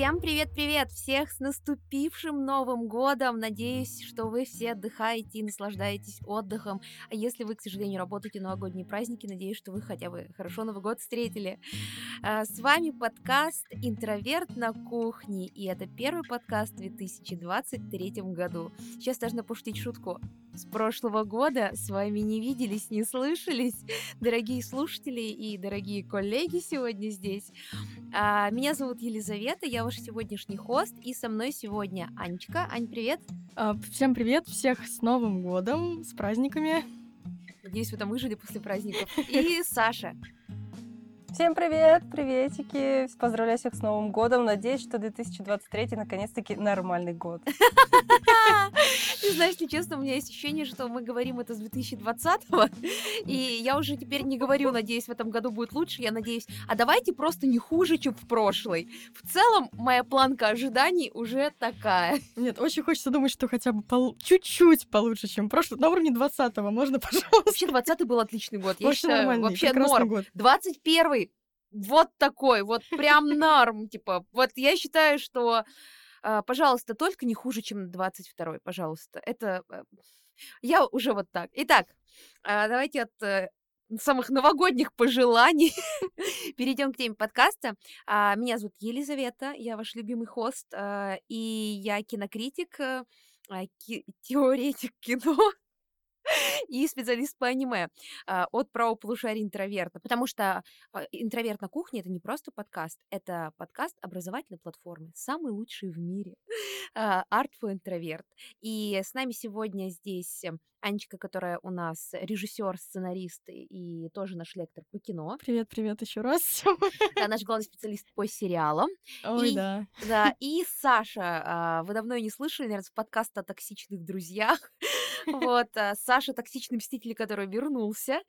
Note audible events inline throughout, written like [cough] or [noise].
Всем привет-привет! Всех с наступившим Новым Годом! Надеюсь, что вы все отдыхаете и наслаждаетесь отдыхом. А если вы, к сожалению, работаете новогодние праздники, надеюсь, что вы хотя бы хорошо Новый год встретили. А, с вами подкаст «Интроверт на кухне», и это первый подкаст в 2023 году. Сейчас должна пошутить шутку с прошлого года с вами не виделись, не слышались, [laughs] дорогие слушатели и дорогие коллеги сегодня здесь. А, меня зовут Елизавета, я ваш сегодняшний хост, и со мной сегодня Анечка. Ань, привет! А, всем привет, всех с Новым годом, с праздниками! Надеюсь, вы там выжили после праздников. [laughs] И Саша. Всем привет, приветики, поздравляю всех с Новым годом, надеюсь, что 2023 наконец-таки нормальный год. [laughs] Ты знаешь, если честно, у меня есть ощущение, что мы говорим это с 2020-го, [laughs] и я уже теперь не говорю, надеюсь, в этом году будет лучше, я надеюсь, а давайте просто не хуже, чем в прошлый. В целом, моя планка ожиданий уже такая. [laughs] Нет, очень хочется думать, что хотя бы пол... чуть-чуть получше, чем прошлый, на уровне 20-го, можно, [laughs] пожалуйста? Вообще, 20-й был отличный год, я Вообще считаю, нормальный, вообще норм. год. 21 вот такой, вот прям норм, типа, вот я считаю, что, пожалуйста, только не хуже, чем 22 пожалуйста, это, э, я уже вот так. Итак, а, давайте от э, самых новогодних пожеланий [laughs] перейдем к теме подкаста. А, Меня зовут Елизавета, я ваш любимый хост, а, и я кинокритик, э, а, теоретик кино, [laughs] и специалист по аниме а, от правополушария интроверта. Потому что а, интроверт на кухне это не просто подкаст, это подкаст образовательной платформы, самый лучший в мире. [laughs] А, Art for интроверт. И с нами сегодня здесь э, Анечка, которая у нас режиссер, сценарист и тоже наш лектор по кино. Привет, привет еще раз. [laughs] Да, наш главный специалист по сериалам. Ой, И- да. Да, и Саша, вы давно ее не слышали, наверное, с подкаста о токсичных друзьях. Вот, а, Саша токсичный мститель, который вернулся.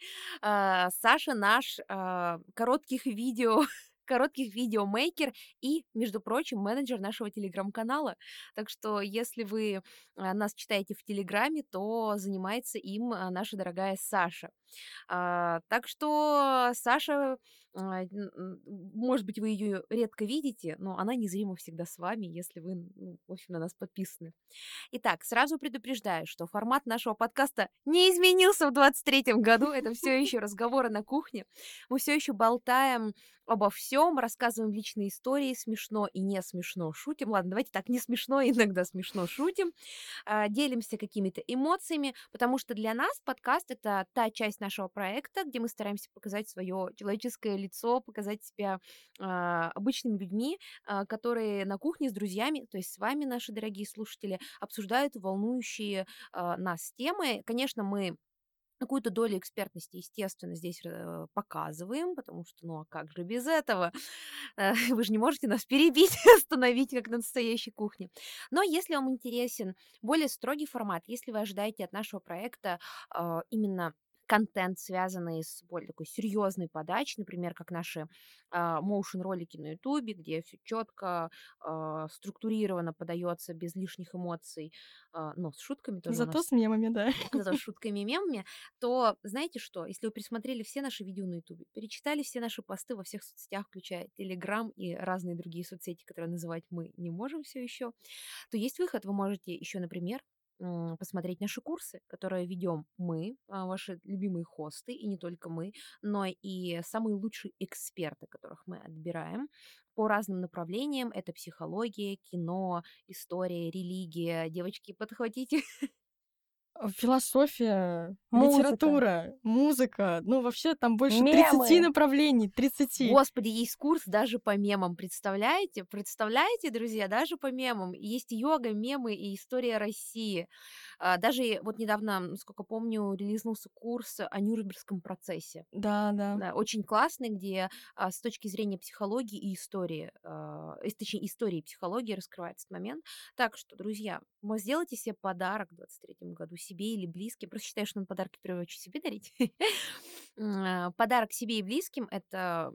А, Саша наш а, коротких видео [laughs] коротких видеомейкер и, между прочим, менеджер нашего телеграм-канала. Так что, если вы нас читаете в Телеграме, то занимается им наша дорогая Саша. Так что Саша, может быть, вы ее редко видите, но она незримо всегда с вами, если вы, ну, в общем, на нас подписаны. Итак, сразу предупреждаю, что формат нашего подкаста не изменился в 23 году. Это все [laughs] еще разговоры на кухне. Мы все еще болтаем обо всем, рассказываем личные истории, смешно и не смешно шутим. Ладно, давайте так, не смешно, а иногда смешно шутим. А, Делимся какими-то эмоциями, потому что для нас подкаст — это та часть нашего проекта, где мы стараемся показать свое человеческое лицо, показать себя а, обычными людьми, а, которые на кухне с друзьями, то есть с вами, наши дорогие слушатели, обсуждают волнующие а, нас темы. Конечно, мы какую-то долю экспертности, естественно, здесь э, показываем, потому что, ну а как же без этого? Э, [laughs] Вы же не можете нас перебить, [laughs] остановить, как на настоящей кухне. Но если вам интересен более строгий формат, если вы ожидаете от нашего проекта именно контент, связанный с более такой серьезной подачей, например, как наши моушен ролики на Ютубе, где все четко, структурированно подается без лишних эмоций, а, но с шутками тоже. Зато нас с мемами, да. [laughs] зато с [laughs] шутками и мемами, то знаете что? Если вы пересмотрели все наши видео на Ютубе, перечитали все наши посты во всех соцсетях, включая Телеграм и разные другие соцсети, которые называть мы не можем все еще, то есть выход. Вы можете еще, например, посмотреть наши курсы, которые ведем мы, а, ваши любимые хосты, и не только мы, но и самые лучшие эксперты, которых мы отбираем по разным направлениям. Это психология, кино, история, религия. Девочки, подхватите. [laughs] Философия, Музыка. литература, музыка. Ну, вообще, там больше Мемы. 30 направлений. 30. Господи, есть курс даже по мемам, представляете? Представляете, друзья, даже по мемам. Есть йога, мемы и история России. А, Даже вот недавно, насколько помню, релизнулся курс о Нюрнбергском процессе. Да, да. Да, очень классный, где а, с точки зрения психологии и истории, а, точнее, истории и психологии раскрывается этот момент. Так что, друзья, вы сделайте себе подарок в 23 году, себе или близким. Просто считаю, что надо подарки в первую очередь себе дарить. [laughs] А, Подарок себе и близким — это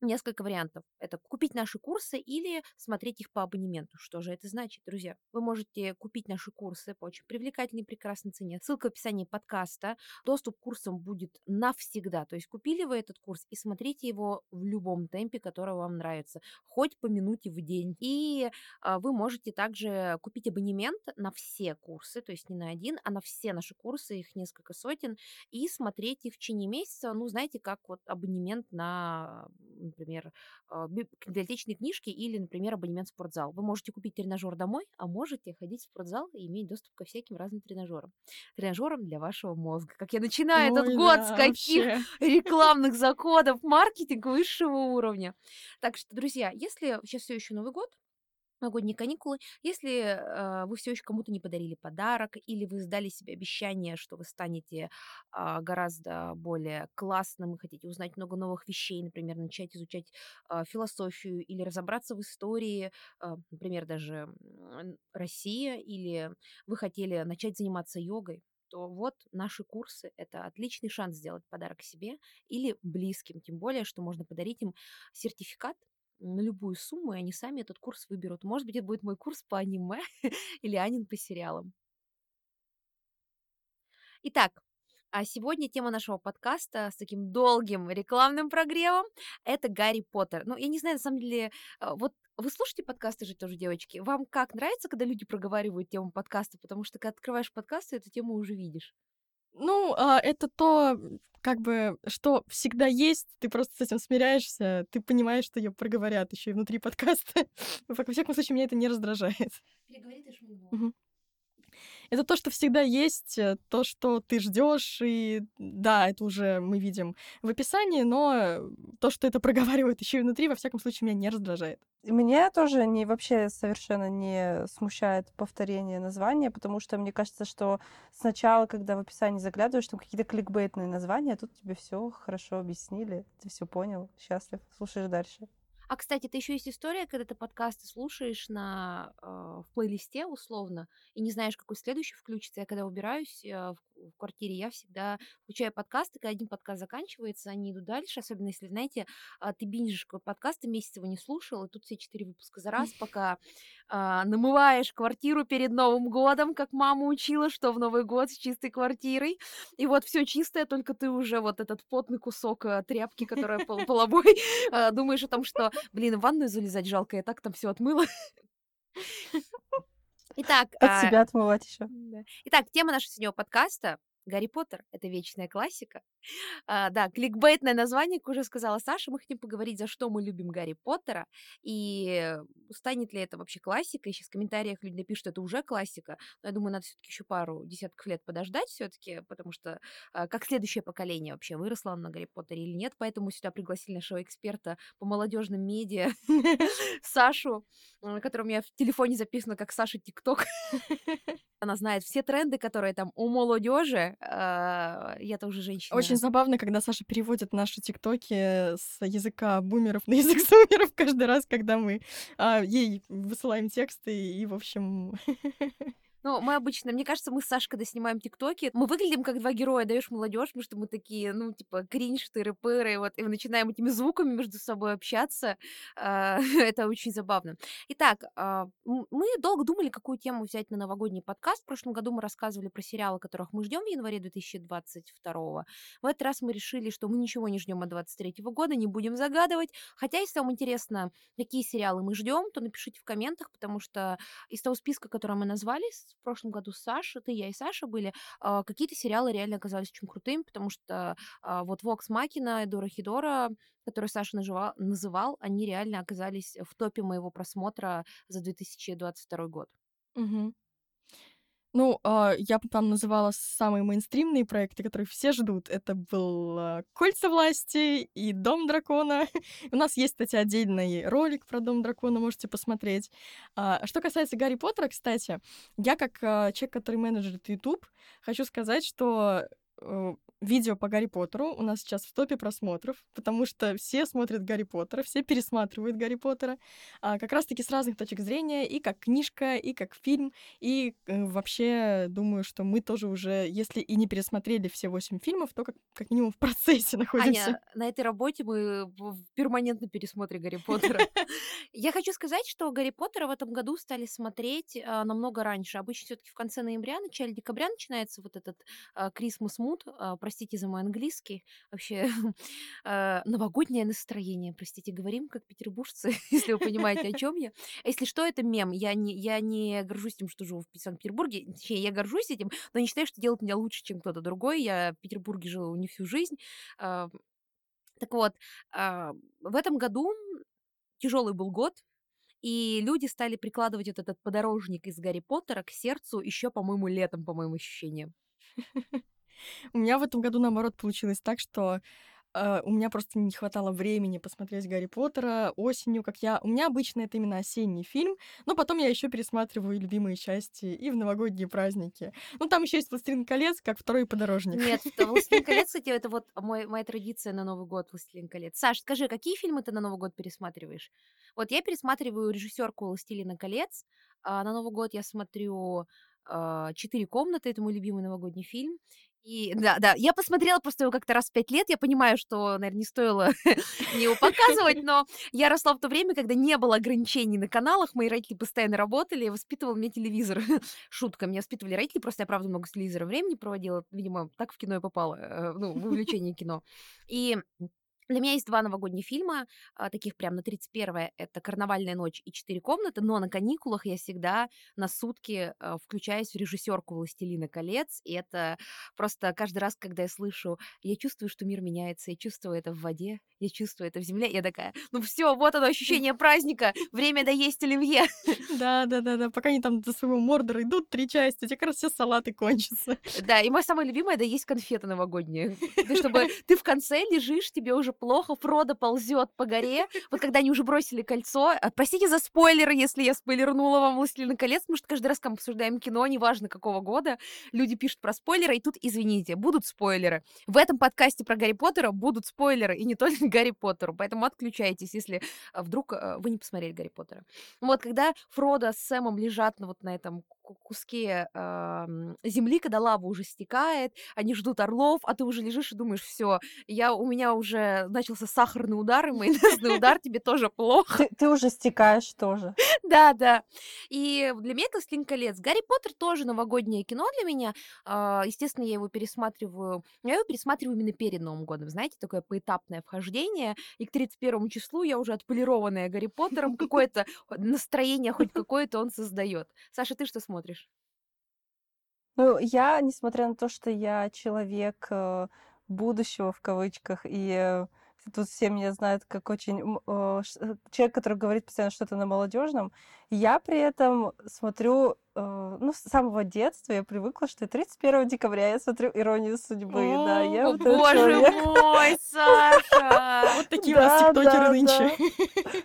несколько вариантов. Это купить наши курсы или смотреть их по абонементу. Что же это значит, друзья? Вы можете купить наши курсы по очень привлекательной и прекрасной цене. Ссылка в описании подкаста. Доступ к курсам будет навсегда. То есть купили вы этот курс и смотрите его в любом темпе, который вам нравится. Хоть по минуте в день. И а, вы можете также купить абонемент на все курсы, то есть не на один, а на все наши курсы, их несколько сотен, и смотреть их в течение месяца, ну, знаете, как вот абонемент на например, а, библиотечные книжки или, например, абонемент в спортзал. Вы можете купить тренажер домой, а можете ходить в спортзал и иметь доступ ко всяким разным тренажерам. Тренажерам для вашего мозга. Как я начинаю Ой, этот год да, с каких вообще. [laughs] рекламных закодов, маркетинг высшего уровня. Так что, друзья, если сейчас все еще Новый год, новогодние каникулы. Если э, вы все еще кому-то не подарили подарок, или вы сдали себе обещание, что вы станете а, гораздо более классным и хотите узнать много новых вещей, например, начать изучать а, философию или разобраться в истории, а, например, даже Россия, или вы хотели начать заниматься йогой, то вот наши курсы– это отличный шанс сделать подарок себе или близким, тем более, что можно подарить им сертификат на любую сумму, и они сами этот курс выберут. Может быть, это будет мой курс по аниме [laughs] или Анин по сериалам. Итак, а сегодня тема нашего подкаста с таким долгим рекламным прогревом– это Гарри Поттер. Ну, я не знаю, на самом деле, а, вот вы слушаете подкасты же тоже, девочки? Вам как нравится, когда люди проговаривают тему подкаста? Потому что, когда открываешь подкасты, эту тему уже видишь. Ну, а, это то, как бы, что всегда есть, ты просто с этим смиряешься, ты понимаешь, что ее проговорят еще и внутри [laughs] подкаста. Во всяком случае, меня это не раздражает. Переговори ты шмыгнула. Мгм. Это то, что всегда есть, э, то, что ты ждешь, и да, это уже мы видим в описании, но то, что это [laughs] проговаривают еще и внутри, во всяком случае, меня не раздражает. Меня тоже не, вообще совершенно не смущает повторение названия, потому что мне кажется, что сначала, когда в описании заглядываешь, там какие-то кликбейтные названия, а тут тебе все хорошо объяснили, ты все понял, счастлив, слушаешь дальше. А, кстати, это еще есть история, когда ты подкасты слушаешь на, э, в плейлисте условно и не знаешь, какой следующий включится. Я когда убираюсь э, в, в квартире, я всегда включаю подкасты, когда один подкаст заканчивается, они идут дальше, особенно если, знаете, а, ты бинжишь какой подкаст, ты месяц его не слушал, и тут все четыре выпуска за раз, пока а, намываешь квартиру перед Новым годом, как мама учила, что в Новый год с чистой квартирой, и вот все чистое, только ты уже вот этот потный кусок э, тряпки, которая пол- половой, а, [laughs] думаешь о том, что, блин, в ванную залезать жалко, я так там все отмыла. Итак, От а, себя отмывать еще. да. Итак, тема нашего сегодняшнего подкаста Гарри Поттер — это вечная классика. А, да, кликбейтное название, как уже сказала Саша, мы хотим поговорить, за что мы любим Гарри Поттера, и станет ли это вообще классикой. Сейчас в комментариях люди напишут, что это уже классика, но я думаю, надо все таки еще пару десятков лет подождать все таки потому что а, как следующее поколение вообще, выросло на Гарри Поттере или нет, поэтому сюда пригласили нашего эксперта по молодежным медиа [laughs] Сашу, у меня в телефоне записана как Саша ТикТок. [laughs] Она знает все тренды, которые там у молодежи. а, Я-то уже женщина. Очень забавно, когда Саша переводит наши тиктоки с языка бумеров на язык [laughs] зумеров каждый раз, когда мы а, ей высылаем тексты, и, в общем... [laughs] Ну, мы обычно, мне кажется, мы с Сашей, когда снимаем ТикТоки, мы выглядим как два героя, даешь молодежь, потому что мы такие, ну, типа, кринж, тыры-пыры, вот, и мы начинаем этими звуками между собой общаться. А, [laughs] Это очень забавно. Итак, а, мы долго думали, какую тему взять на новогодний подкаст. В прошлом году мы рассказывали про сериалы, которых мы ждем в январе 2022. В этот раз мы решили, что мы ничего не ждем от 2023 года, не будем загадывать. Хотя, если вам интересно, какие сериалы мы ждем, то напишите в комментах, потому что из того списка, который мы назвали в прошлом году с Сашей, ты, я и Саша были, а, какие-то сериалы реально оказались очень крутыми, потому что а, вот Вокс Макина и Дора Хидора, которые Саша нажива- называл, они реально оказались в топе моего просмотра за 2022 год. Мгм. Ну, а, я там называла самые мейнстримные проекты, которые все ждут. Это был а, «Кольца власти» и «Дом дракона». [laughs] У нас есть, кстати, отдельный ролик про «Дом дракона», можете посмотреть. А, Что касается Гарри Поттера, кстати, я как человек, который менеджерит YouTube, хочу сказать, что э, видео по Гарри Поттеру у нас сейчас в топе просмотров, потому что все смотрят Гарри Поттера, все пересматривают Гарри Поттера, а, как раз-таки с разных точек зрения, и как книжка, и как фильм, и э, вообще думаю, что мы тоже уже, если и не пересмотрели все восемь фильмов, то как, как минимум в процессе [laughs] находимся. Аня, на этой работе мы в перманентном пересмотре Гарри Поттера. [laughs] Я хочу сказать, что Гарри Поттера в этом году стали смотреть а, намного раньше. Обычно все-таки в конце ноября, начале декабря начинается вот этот Christmas Mood, а, простите за мой английский, вообще а, [laughs] новогоднее настроение, простите, говорим как петербуржцы, [laughs] если вы понимаете, о чем я. Если что, это мем. Я не, я не горжусь тем, что живу в Санкт-Петербурге. Точнее, я горжусь этим, но не считаю, что делает меня лучше, чем кто-то другой. Я в Петербурге жила не всю жизнь. А, так вот, в этом году тяжелый был год, и люди стали прикладывать вот этот подорожник из Гарри Поттера к сердцу еще, по-моему, летом, по моим ощущениям. [laughs] У меня в этом году, наоборот, получилось так, что э, у меня просто не хватало времени посмотреть Гарри Поттера осенью, как я... У меня обычно это именно осенний фильм, но потом я еще пересматриваю любимые части и в новогодние праздники. Ну, там еще есть «Властелин колец», как второй подорожник. Нет, «Властелин колец», кстати, это вот мой, моя традиция на Новый год «Властелин колец». Саш, скажи, какие фильмы ты на Новый год пересматриваешь? Вот я пересматриваю режиссерку «Властелина колец», а на Новый год я смотрю а, «Четыре комнаты», это мой любимый новогодний фильм. И да, да, я посмотрела просто его как-то раз в пять лет. Я понимаю, что, наверное, не стоило [laughs] мне его показывать, [laughs] но я росла в то время, когда не было ограничений на каналах. Мои родители постоянно работали, и воспитывал мне телевизор. [laughs] Шутка, меня воспитывали родители, просто я, правда, много с телевизором времени проводила. Видимо, так в кино и попала, э, ну, в увлечение кино. И для меня есть два новогодних фильма, а, таких прям на 31 это «Карнавальная ночь» и «Четыре комнаты», но на каникулах я всегда на сутки а, включаюсь в режиссерку «Властелина колец», и это просто каждый раз, когда я слышу, я чувствую, что мир меняется, я чувствую это в воде, я чувствую это в земле, я такая, ну все, вот оно ощущение праздника, время доесть оливье. Да, да, да, да, пока они там до своего Мордора идут, три части, у тебя как раз все салаты кончатся. Да, и мое самое любимое, это есть конфеты новогодние. Чтобы ты в конце лежишь, тебе уже плохо, Фродо ползет по горе. [laughs] Вот когда они уже бросили кольцо, а, простите за спойлеры, если я спойлернула вам «Властелин колец», потому что каждый раз, когда мы обсуждаем кино, неважно какого года, люди пишут про спойлеры, и тут, извините, будут спойлеры. В этом подкасте про Гарри Поттера будут спойлеры, и не только [laughs] Гарри Поттеру, поэтому отключайтесь, если а, вдруг а, вы не посмотрели Гарри Поттера. Вот, когда Фродо с Сэмом лежат на вот на этом куске э, земли, когда лава уже стекает, они ждут орлов, а ты уже лежишь и думаешь, все, я у меня уже начался сахарный удар и майонезный [laughs] удар, тебе тоже плохо. Ты, уже стекаешь тоже. [laughs] Да, да. И для меня это «Властелин колец». Гарри Поттер тоже новогоднее кино для меня. А, естественно, я его пересматриваю. Я его пересматриваю именно перед Новым годом. Знаете, такое поэтапное вхождение. И к 31 числу я уже отполированная Гарри Поттером. Какое-то настроение хоть какое-то он создает. Саша, ты что смотришь? Ну, я, несмотря на то, что я человек э, будущего в кавычках, и э, тут все меня знают как очень э, человек, который говорит постоянно что-то на молодежном, я при этом смотрю, ну, с самого детства я привыкла, что 31 декабря я смотрю «Иронию судьбы», да, я О, боже мой, [laughs] Саша! Вот такие у нас тиктокеры нынче.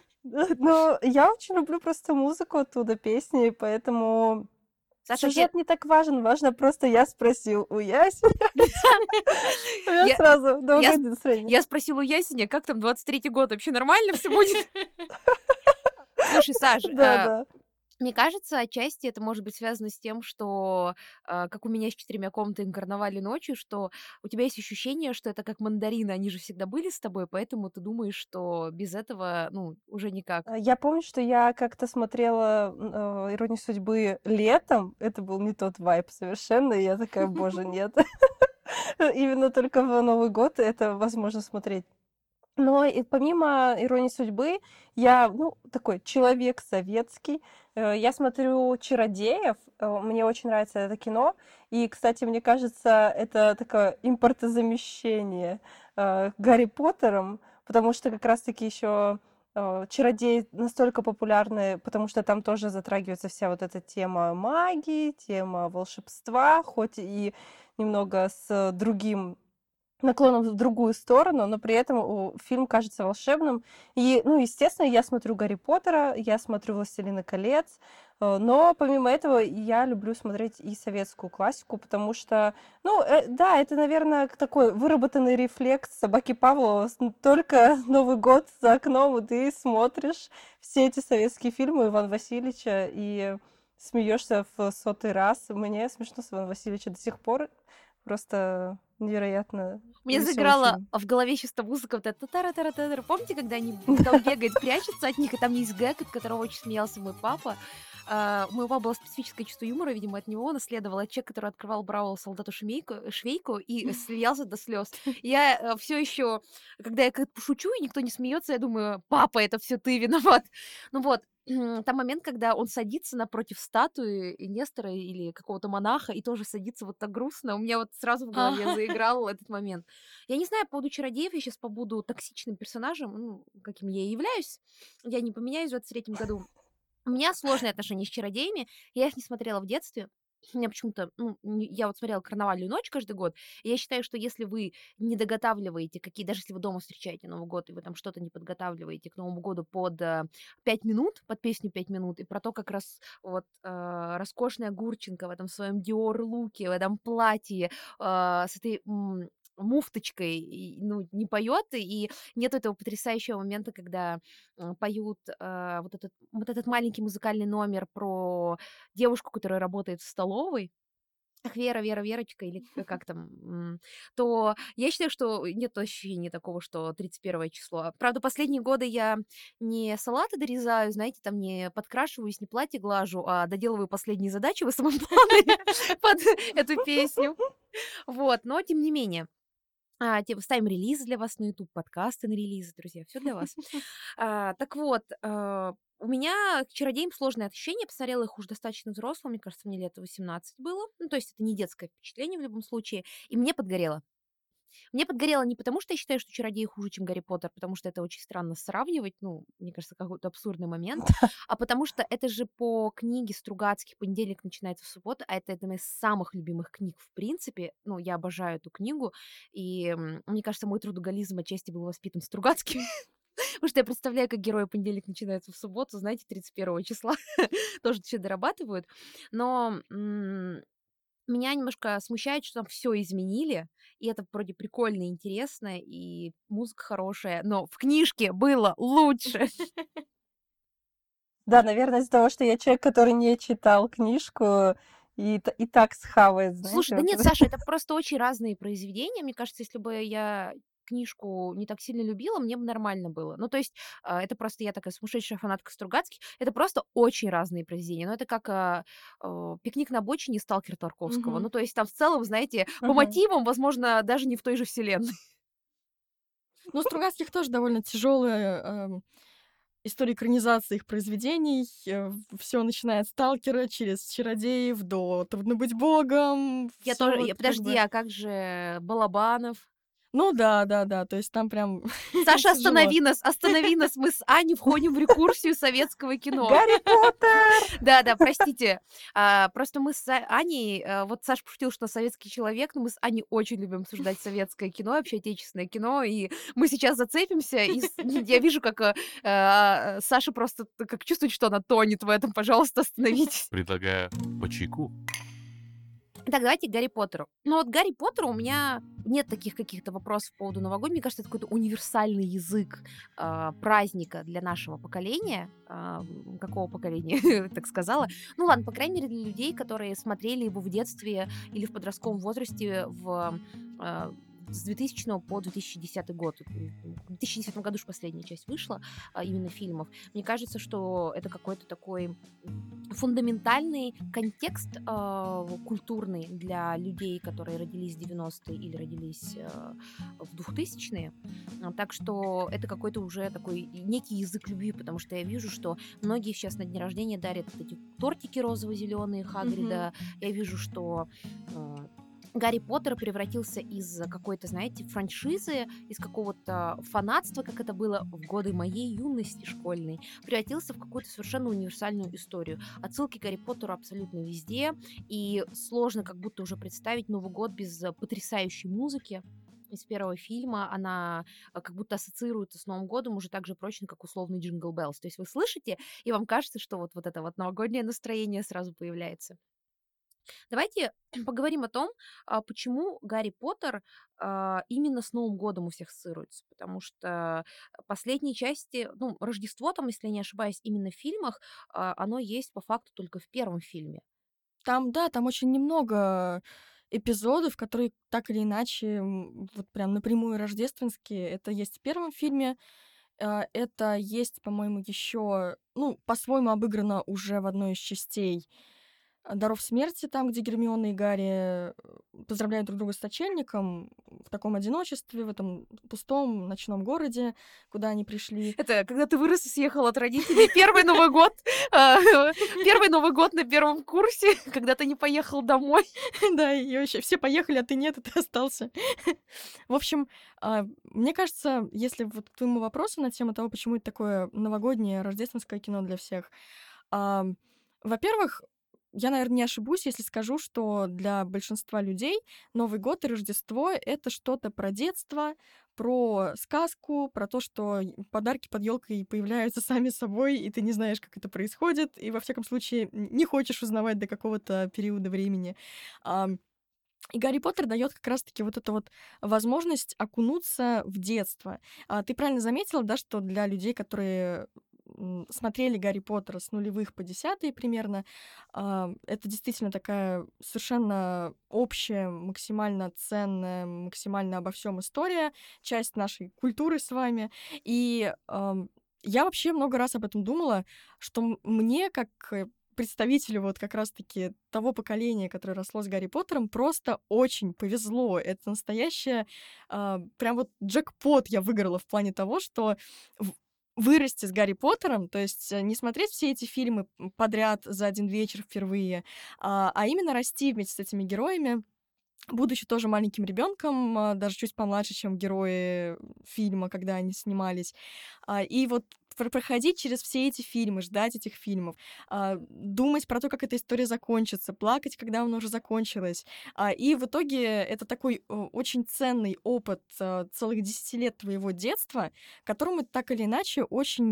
[laughs] [laughs] Ну, я очень люблю просто музыку оттуда, песни, поэтому Саша, Сюжет не так важен, важно просто я спросил у Яси. [laughs] Я сразу настроение. Я спросила у Ясеня, как там 23-й год, вообще нормально все будет? [laughs] Слушай, Саш, а, мне кажется, отчасти это может быть связано с тем, что, э, как у меня с четырьмя комнатами карнавали ночью, что у тебя есть ощущение, что это как мандарины, они же всегда были с тобой, поэтому ты думаешь, что без этого, ну, уже никак. А, я помню, что я как-то смотрела э, «Иронию судьбы» летом, это был не тот вайп совершенно, и я такая, боже, [laughs] нет. [laughs] Именно только в Новый год это возможно смотреть. Но и помимо «Иронии судьбы», я, ну, такой человек советский. Э, я смотрю «Чародеев», э, мне очень нравится это кино. И, кстати, мне кажется, это такое импортозамещение э, Гарри Поттером, потому что как раз-таки еще чародеи настолько популярны, потому что там тоже затрагивается вся вот эта тема магии, тема волшебства, хоть и немного с другим наклоном в другую сторону, но при этом фильм кажется волшебным. И, ну, естественно, я смотрю Гарри Поттера, я смотрю «Властелина колец», Э, но помимо этого я люблю смотреть и советскую классику, потому что, ну, э, да, это, наверное, такой выработанный рефлекс собаки Павлова. Только [laughs] Новый год за окном, и ты смотришь все эти советские фильмы Ивана Васильевича и смеешься в сотый раз. Мне смешно с Ивана Васильевича до сих пор. Просто невероятно. Мне заиграла в голове чисто музыка вот эта тара тара тара Помните, когда они [laughs] там бегают, прячутся от них, и там есть гэг, от которого очень смеялся мой папа. А, У моего было специфическое чувство юмора, видимо, от него наследовало. Человек, который открывал Бравл солдату швейку, швейку и смеялся до слез. Я все еще, когда я как-то шучу, и никто не смеется, я думаю, папа, это все ты виноват. Ну вот, там момент, когда он садится напротив статуи Нестора или какого-то монаха и тоже садится вот так грустно. У меня вот сразу в голове Ага. заиграл этот момент. Я не знаю, по поводу чародеев, я сейчас побуду токсичным персонажем, ну, каким я и являюсь. Я не поменяюсь в 23 году. У меня сложные отношения с чародеями. Я их не смотрела в детстве. У почему-то, ну, я вот смотрела «Карнавальную ночь» каждый год, и я считаю, что если вы не доготавливаете, какие, даже если вы дома встречаете Новый год, и вы там что-то не подготавливаете к Новому году под э, 5 минут, под песню 5 минут, и про то, как раз вот э, роскошная Гурченко в этом своем Диор-луке, в этом платье, э, с этой муфточкой, и, ну, не поет, и нет этого потрясающего момента, когда э, поют э, вот, этот, вот этот маленький музыкальный номер про девушку, которая работает в столовой, Ах, Вера, Вера, Верочка, или как там, то я считаю, что нет ощущения такого, что 31 число. Правда, последние годы я не салаты дорезаю, знаете, там не подкрашиваюсь, не платье глажу, а доделываю последние задачи в [laughs] плане [laughs] под эту песню. Вот, но тем не менее. А, типа, ставим релизы для вас на YouTube, подкасты на релизы, друзья, все для вас. [laughs] А, так вот, а, у меня к чародеям сложные ощущения. Посмотрела их уже достаточно взрослым, мне кажется, мне лет 18 было. Ну, то есть это не детское впечатление в любом случае. И мне подгорело. Мне подгорело не потому, что я считаю, что чародеи хуже, чем Гарри Поттер, потому что это очень странно сравнивать, ну, мне кажется, какой-то абсурдный [laughs] момент, а потому что это же по книге Стругацких «Понедельник начинается в субботу», а это одна из самых любимых книг в принципе. Ну, я обожаю эту книгу, и мне кажется, мой трудоголизм отчасти был воспитан Стругацким. [laughs] Потому что я представляю, как герои понедельник начинается в субботу, знаете, 31 числа. [laughs] Тоже все дорабатывают. Но меня немножко смущает, что там все изменили, и это вроде прикольно и интересно, и музыка хорошая, но в книжке было лучше. [laughs] Да, наверное, из-за того, что я человек, который не читал книжку и, и так схавает, знаете. Слушай, да нет. Саша, это просто очень разные произведения. Мне кажется, если бы я книжку не так сильно любила, мне бы нормально было. Ну, то есть, а, это просто я такая сумасшедшая фанатка Стругацких. Это просто очень разные произведения. Ну, это как а, «Пикник на бочине» Сталкер Тарковского. Мгм. Ну, то есть, там в целом, знаете, по Мгм. мотивам, возможно, даже не в той же вселенной. Ну, Стругацких тоже довольно тяжелая эм, история экранизации их произведений. Все начиная от Сталкера, через Чародеев до Трудно быть богом. Я тоже... вот я- подожди, бы- а как же Балабанов? Ну да, да, да. То есть там прям... [laughs] Саша, останови нас, останови нас, мы с Аней входим в рекурсию советского кино. Гарри Поттер! [laughs] Да, да, простите. А, просто мы с Аней, а, вот Саша пошутил, что советский человек, но мы с Аней очень любим обсуждать советское кино, вообще отечественное кино, и мы сейчас зацепимся, и [laughs] я вижу, как а, а, Саша просто как чувствует, что она тонет в этом, пожалуйста, остановитесь. Предлагаю по чайку. Так, давайте к Гарри Поттеру. Ну вот Гарри Поттеру у меня нет таких каких-то вопросов по поводу Новогодия. Мне кажется, это какой-то универсальный язык а, праздника для нашего поколения. М, какого поколения, [laughs] так сказала. Ну ладно, по крайней мере, для людей, которые смотрели его в детстве или в подростковом возрасте в а, с 2000 по 2010 год. В 2010 году же последняя часть вышла, а, именно фильмов. Мне кажется, что это какой-то такой фундаментальный контекст э, культурный для людей, которые родились в 90-е или родились э, в 2000-е. А, Так что это какой-то уже такой некий язык любви, потому что я вижу, что многие сейчас на день рождения дарят вот эти тортики розово-зеленые Хагрида. Я вижу, что э, Гарри Поттер превратился из какой-то, знаете, франшизы, из какого-то фанатства, как это было в годы моей юности школьной, превратился в какую-то совершенно универсальную историю. Отсылки к Гарри Поттеру абсолютно везде, и сложно как будто уже представить Новый год без потрясающей музыки. из первого фильма, она а, как будто ассоциируется с Новым годом уже так же прочно, как условный Jingle Bells. То есть вы слышите, и вам кажется, что вот, вот это вот новогоднее настроение сразу появляется. Давайте поговорим о том, а, почему Гарри Поттер а, именно с Новым годом у всех ассоциируется. Потому что последние части, ну, Рождество там, если я не ошибаюсь, именно в фильмах, а, оно есть по факту только в первом фильме. Там, да, там очень немного эпизодов, которые так или иначе вот прям напрямую рождественские. Это есть в первом фильме, это есть, по-моему, еще, ну, по-своему обыграно уже в одной из частей «Даров смерти», там, где Гермиона и Гарри э, поздравляют друг друга с сочельником в таком одиночестве, в этом пустом ночном городе, куда они пришли. Это когда ты вырос и съехал от родителей. Первый Новый год. А, первый Новый год на первом курсе, когда ты не поехал домой. [laughs] Да, и вообще все поехали, а ты нет, и ты остался. В общем, а, мне кажется, если вот к твоему вопросу на тему того, почему это такое новогоднее рождественское кино для всех, во-первых, я, наверное, не ошибусь, если скажу, что для большинства людей Новый год и Рождество — это что-то про детство, про сказку, про то, что подарки под елкой появляются [laughs] сами собой, и ты не знаешь, как это происходит, и во всяком случае не хочешь узнавать до какого-то периода времени. И Гарри Поттер дает как раз-таки вот эту вот возможность окунуться в детство. А, ты правильно заметила, да, что для людей, которые смотрели Гарри Поттера с нулевых по десятые примерно. А, это действительно такая совершенно общая, максимально ценная, максимально обо всем история, часть нашей культуры с вами. И я вообще много раз об этом думала, что мне, как э, представителю вот как раз-таки того поколения, которое росло с Гарри Поттером, просто очень повезло. Это настоящее, э, прям вот джекпот я выиграла в плане того, что вырасти с Гарри Поттером, то есть э, не смотреть все эти фильмы подряд за один вечер впервые, а, а именно расти вместе с этими героями, будучи тоже маленьким ребенком, а, даже чуть помладше, чем герои фильма, когда они снимались. А, и вот проходить через все эти фильмы, ждать этих фильмов, а, думать про то, как эта история закончится, плакать, когда она уже закончилась. А, и в итоге это такой очень ценный опыт а, целых 10 лет твоего детства, к которому так или иначе очень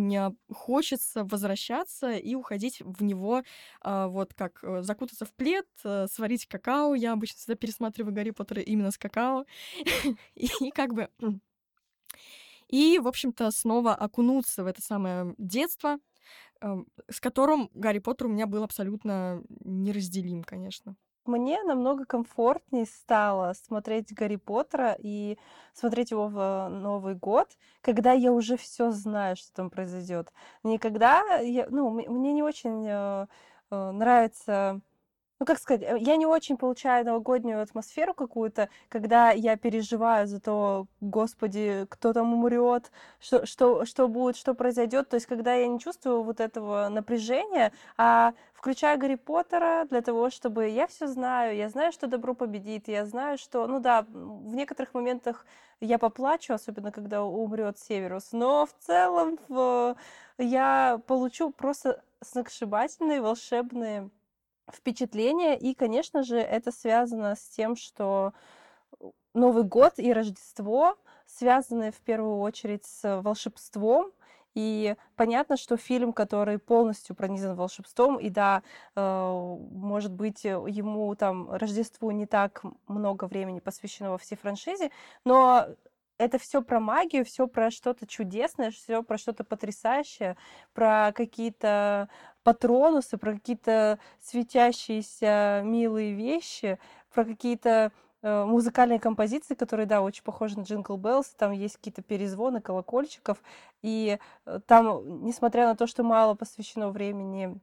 хочется возвращаться и уходить в него, вот как э, закутаться в плед, э, сварить какао. Я обычно всегда пересматриваю Гарри Поттера именно с какао. [laughs] И как бы и, в общем-то, снова окунуться в это самое детство, эм, с которым Гарри Поттер у меня был абсолютно неразделим, конечно. Мне намного комфортнее стало смотреть Гарри Поттера и смотреть его в Новый год, когда я уже все знаю, что там произойдет. Никогда я, ну, мне не очень э, э, нравится ну, как сказать, э, я не очень получаю новогоднюю атмосферу какую-то, когда я переживаю за то, господи, кто там умрет, что, что, что будет, что произойдет. То есть, когда я не чувствую вот этого напряжения, а включаю Гарри Поттера для того, чтобы я все знаю, я знаю, что добро победит, я знаю, что, ну да, в некоторых моментах я поплачу, особенно когда умрет Северус, но в целом я получу просто сногсшибательные волшебные впечатление. И, конечно же, это связано с тем, что Новый год и Рождество связаны в первую очередь с волшебством. И понятно, что фильм, который полностью пронизан волшебством, и да, э, может быть, ему там Рождеству не так много времени посвящено во всей франшизе, но это все про магию, все про что-то чудесное, все про что-то потрясающее, про какие-то патронусы, про какие-то светящиеся милые вещи, про какие-то э, музыкальные композиции, которые, да, очень похожи на Jingle Bells, там есть какие-то перезвоны колокольчиков, и э, там, несмотря на то, что мало посвящено времени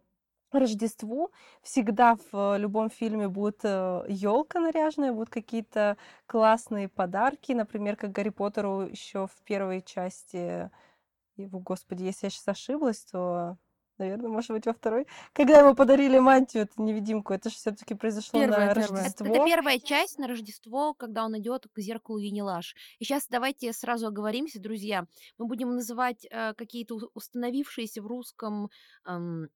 Рождеству всегда в любом фильме будет елка наряженная, будут какие-то классные подарки, например, как Гарри Поттеру еще в первой части его, господи, если я сейчас ошиблась, то наверное, может быть, во второй. Когда ему подарили мантию, эту невидимку, это же все-таки произошло первое, на первое. Рождество. Это, это первая часть на Рождество, когда он идет к зеркалу Юнилаш. И сейчас давайте сразу оговоримся, друзья. Мы будем называть э, какие-то установившиеся в русском эм,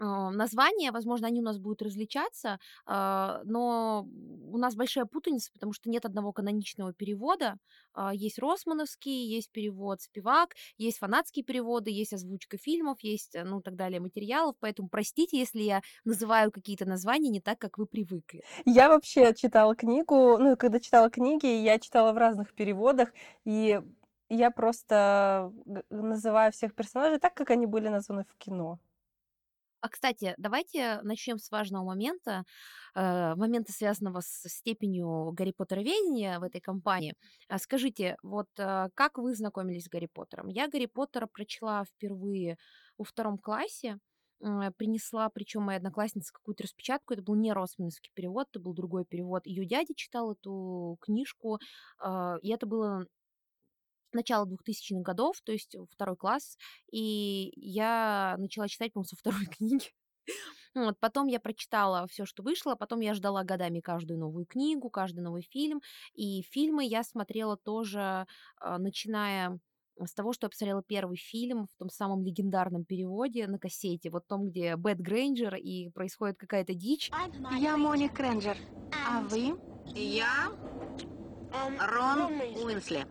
названия, возможно, они у нас будут различаться, а, но у нас большая путаница, потому что нет одного каноничного перевода. А, есть росмановский, есть перевод Спивак, есть фанатские переводы, есть озвучка фильмов, есть, э, ну, так далее, материалов. Поэтому простите, если я называю какие-то названия не так, как вы привыкли. Я вообще читала книгу, ну, когда читала книги, я читала в разных переводах, и я просто г- называю всех персонажей так, как они были названы в кино. А, кстати, давайте начнем с важного момента, э, момента, связанного с степенью Гарри Поттероведения в этой компании. А Скажите, вот э, как вы знакомились с Гарри Поттером? Я Гарри Поттера прочла впервые во втором классе, м, принесла, причем моя одноклассница, какую-то распечатку. Это был не Росмановский перевод, это был другой перевод. Ее дядя читал эту книжку, а, и это было начало двухтысячных годов, то есть э, второй класс, и я начала читать, по-моему, со второй [laughs] книги. Вот, потом я прочитала все, что вышло, потом я ждала годами каждую новую книгу, каждый новый фильм, и фильмы я смотрела тоже, а, начиная с того, что я посмотрела первый фильм в том самом легендарном переводе на кассете, вот том, где Бэт Грейнджер и происходит какая-то дичь. Я Мони Кренджер. А вы? Я Рон Уинсли.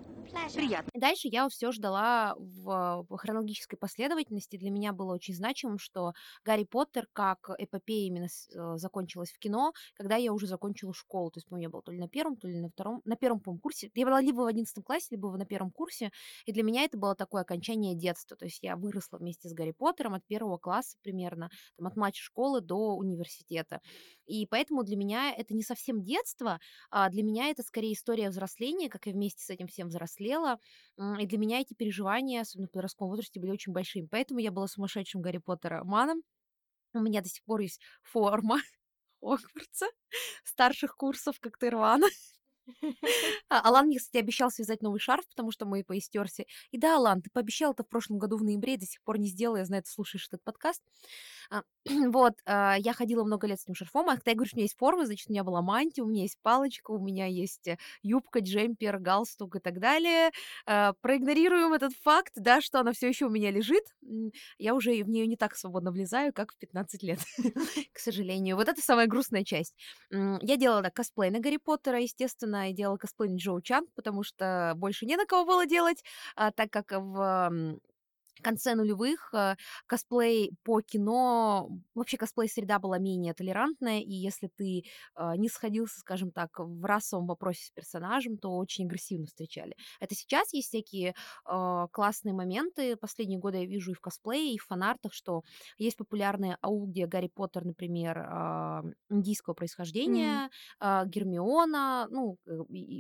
Приятно. Дальше я все ждала в хронологической последовательности. Для меня было очень значимым, что Гарри Поттер как эпопея именно э, закончилась в кино, когда я уже закончила школу. То есть, по-моему, я была то ли на первом, то ли на втором, на первом, по курсе. Я была либо в одиннадцатом классе, либо на первом курсе. И для меня это было такое окончание детства. То есть я выросла вместе с Гарри Поттером от первого класса примерно, там, от младшей школы до университета. И поэтому для меня это не совсем детство, а для меня это скорее история взросления, как я вместе с этим всем взрослела. И для меня эти переживания, особенно в подростковом возрасте, были очень большими. Поэтому я была сумасшедшим Гарри Поттера маном. У меня до сих пор есть форма [laughs] Хогвартса, старших курсов, как Тырвана. [laughs] А, Алан мне, кстати, обещал связать новый шарф, потому что мой поистерся. И да, Алан, ты пообещал это в прошлом году в ноябре, до сих пор не сделал. Я знаю, ты слушаешь этот подкаст. А, [clears throat] Вот, а, я ходила много лет с этим шарфом, а когда я говорю, что у меня есть форма, значит, у меня была мантия, у меня есть палочка, у меня есть э, юбка, джемпер, галстук и так далее. Проигнорируем этот факт, да, что она все еще у меня лежит. Я уже в нее не так свободно влезаю, как в 15 лет, [laughs] к сожалению. Вот это самая грустная часть. Я делала косплей на Гарри Поттера, естественно, и делала косплей Джоу Чанг, потому что больше не на кого было делать, а, так как в конце нулевых э, косплей по кино, вообще косплей-среда была менее толерантная, и если ты э, не сходился, скажем так, в расовом вопросе с персонажем, то очень агрессивно встречали. Это сейчас есть всякие э, классные моменты. Последние годы я вижу и в косплее, и в фанартах, что есть популярные АУ, где Гарри Поттер, например, а, индийского происхождения, а, Гермиона, ну,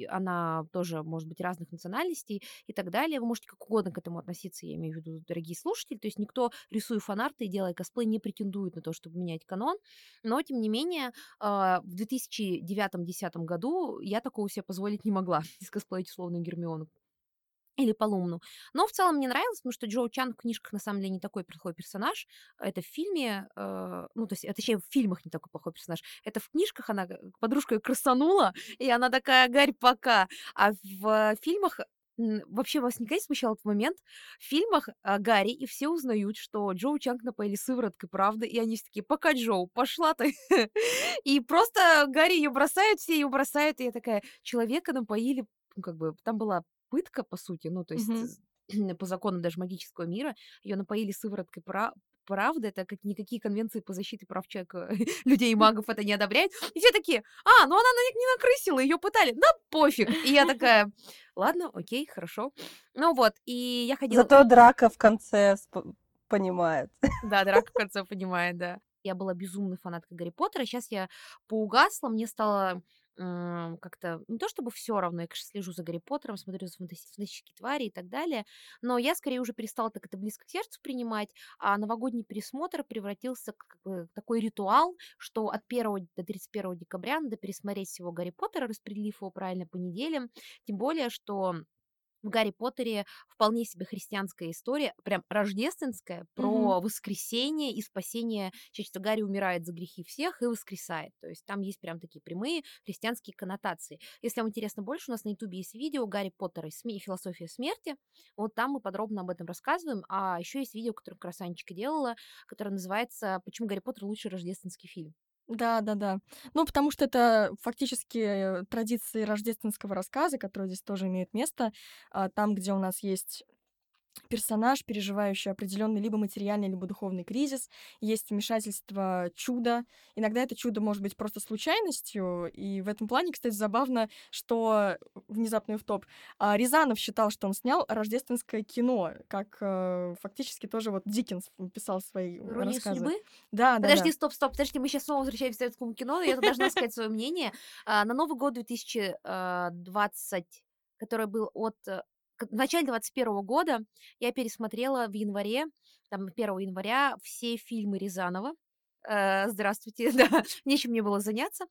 она тоже может быть разных национальностей и так далее. Вы можете как угодно к этому относиться, я имею в виду, дорогие слушатели. То есть никто, рисуя фанарты и делая косплей, не претендует на то, чтобы менять канон. Но, тем не менее, а, в 2009-2010 году я такого себе позволить не могла, [laughs] скосплеить условную Гермиону или Полумну. Но в целом мне нравилось, потому что Джоу Чан в книжках на самом деле не такой плохой персонаж. Это в фильме, э, ну, то есть, а точнее, в фильмах не такой плохой персонаж. Это в книжках она, э, подружка её красанула, и она такая, Гарь, пока. А в фильмах м, вообще вас никогда не смущал этот момент? В фильмах а, Гарри и все узнают, что Джоу Чанг напоили сывороткой, правда? И они все такие, пока, Джоу, пошла ты. [laughs] И просто Гарри ее бросают, все ее бросают, и я такая, человека напоили, ну, как бы, там была пытка, по сути, ну, то есть Мгм. з- [clears throat] по законам даже магического мира, ее напоили сывороткой пра- правды, это как никакие конвенции по защите прав человека, [laughs] людей и магов это не одобряют. И все такие, а, ну она на них не накрысила, ее пытали, да пофиг. И я такая, ладно, окей, хорошо. Ну вот, и я ходила... Зато драка в конце понимает. Да, драка в конце понимает, да. Я была безумной фанаткой Гарри Поттера. Сейчас я поугасла, мне стало как-то не то чтобы все равно, я, конечно, слежу за Гарри Поттером, смотрю за фантастические твари и так далее, но я скорее уже перестала так это близко к сердцу принимать, а новогодний пересмотр превратился в такой ритуал, что от 1 до 31 декабря надо пересмотреть всего Гарри Поттера, распределив его правильно по неделям, тем более, что в Гарри Поттере вполне себе христианская история, прям рождественская, про воскресение и спасение. Всего Гарри умирает за грехи всех и воскресает. То есть там есть прям такие прямые христианские коннотации. Если вам интересно больше, у нас на ютубе есть видео Гарри Поттер и философия смерти. Вот там мы подробно об этом рассказываем. А еще есть видео, которое Красанечка делала, которое называется «Почему Гарри Поттер лучший рождественский фильм». Да, да, да. Ну, потому что это фактически э, традиции рождественского рассказа, которые здесь тоже имеют место. А, Там, где у нас есть персонаж, переживающий определенный либо материальный, либо духовный кризис, есть вмешательство чуда. Иногда это чудо может быть просто случайностью, и в этом плане, кстати, забавно, что внезапный в топ Рязанов считал, что он снял рождественское кино, как э, фактически тоже вот Диккенс писал свои «Ирония рассказы. судьбы»? Да, да, Подожди, да. стоп, стоп, подожди, мы сейчас снова возвращаемся к советскому кино, но я должна сказать свое мнение. А, На Новый год 2020, который был от в начале 21 года, я пересмотрела в январе, там 1 января, все фильмы Рязанова. Э, Здравствуйте, [laughs] да, нечем мне было заняться.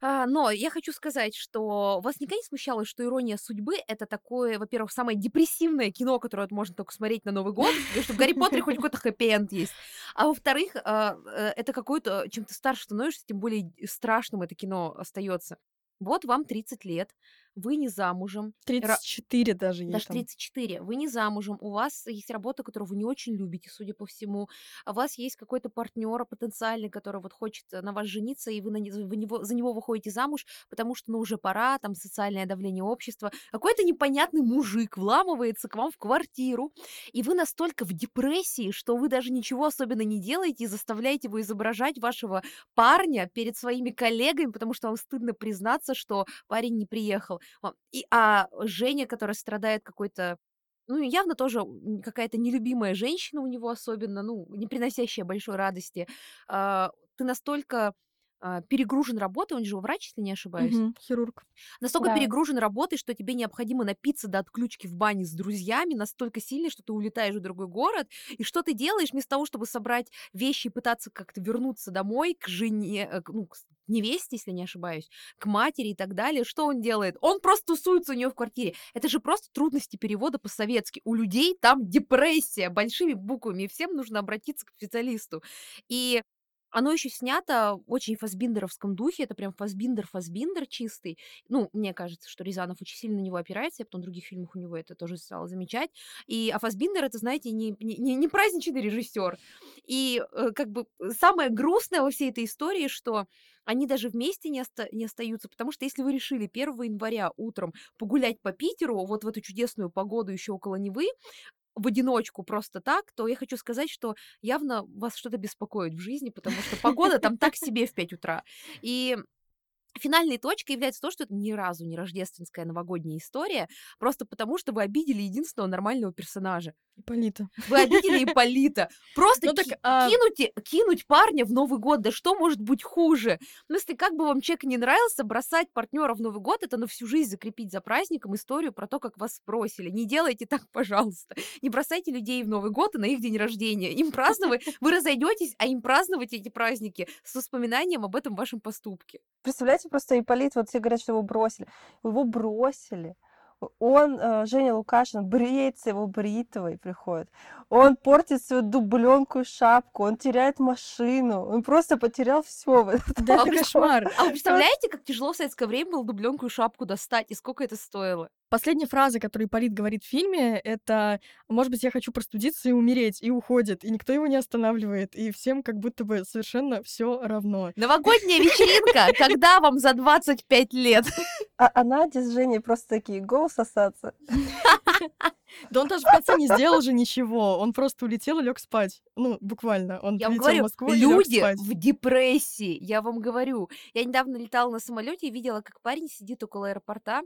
А, Но я хочу сказать, что вас никогда не смущало, что «Ирония судьбы» — это такое, во-первых, самое депрессивное кино, которое можно только смотреть на Новый год, потому что в «Гарри Поттере» хоть какой-то хэппи-энд есть. А во-вторых, а, э, это какое-то, чем ты старше становишься, тем более страшным это кино остается. Вот вам 30 лет, вы не замужем, ра- 34 даже ей даже там. 34, вы не замужем, у вас есть работа, которую вы не очень любите, судя по всему, у вас есть какой-то партнер потенциальный, который вот хочет э, на вас жениться, и вы, на вы него, за него выходите замуж, потому что, ну, уже пора, там, социальное давление общества. Какой-то непонятный мужик вламывается к вам в квартиру, и вы настолько в депрессии, что вы даже ничего особенно не делаете и заставляете его изображать вашего парня перед своими коллегами, потому что вам стыдно признаться, что парень не приехал. И, а Женя, которая страдает какой-то ну, явно тоже какая-то нелюбимая женщина у него особенно, ну, не приносящая большой радости. А, Ты настолько перегружен работой, он же врач, если не ошибаюсь Мгм, хирург. настолько Да. перегружен работой, что тебе необходимо напиться до отключки в бане с друзьями настолько сильно, что ты улетаешь в другой город. И что ты делаешь вместо того, чтобы собрать вещи и пытаться как-то вернуться домой к жене, э, ну, к невесте, если не ошибаюсь, к матери и так далее? Что он делает? Он просто тусуется у нее в квартире. Это же просто трудности перевода по-советски. У людей там депрессия большими буквами, и всем нужно обратиться к специалисту. И оно еще снято в очень фасбиндеровском духе, это прям фасбиндер-фасбиндер чистый. Ну, мне кажется, что Рязанов очень сильно на него опирается, я потом в других фильмах у него это тоже стала замечать. И, а Фасбиндер, это, знаете, не, не, не- праздничный режиссер. И э, как бы э, самое грустное во всей этой истории, что они даже вместе не, оста- не остаются, потому что если вы решили 1 января утром погулять по Питеру, вот в эту чудесную погоду еще около Невы, в одиночку просто так, то я хочу сказать, что явно вас что-то беспокоит в жизни, потому что погода там так себе в 5 утра. И финальной точкой является то, что это ни разу не рождественская новогодняя история, просто потому что вы обидели единственного нормального персонажа. Ипполита. Вы обидели [laughs] Ипполита. Просто Ну так, ки- а, кинуть, кинуть парня в Новый год, да что может быть хуже? Ну, если как бы вам человек не нравился, бросать партнера в Новый год, это на всю жизнь закрепить за праздником историю про то, как вас бросили. Не делайте так, [laughs] пожалуйста. Не бросайте людей в Новый год и на их день рождения. Им праздновать, вы разойдетесь, а им праздновать эти праздники с воспоминанием об этом вашем поступке. Представляете, просто Ипполит, вот все говорят, что его бросили. Его бросили. Он, э, Женя Лукашин, бреется его бритвой приходит. Он портит свою дубленку и шапку, он теряет машину, он просто потерял все. Да, [laughs] кошмар. А вы представляете, как тяжело в советское время было дубленку и шапку достать, и сколько это стоило? Последняя фраза, которую Ипполит говорит в фильме, это «Может быть, я хочу простудиться и умереть», и уходит, и никто его не останавливает, и всем как будто бы совершенно все равно. Новогодняя вечеринка, когда вам за 25 лет? А, а Надя с Женей просто такие, гоу сосаться. [laughs] Да он даже в конце не сделал же ничего, он просто улетел и лег спать. Ну, буквально. Он Я вам прилетел в говорю, Москву и лег люди спать. в депрессии, я вам говорю. Я недавно летала на самолете и видела, как парень сидит около аэропорта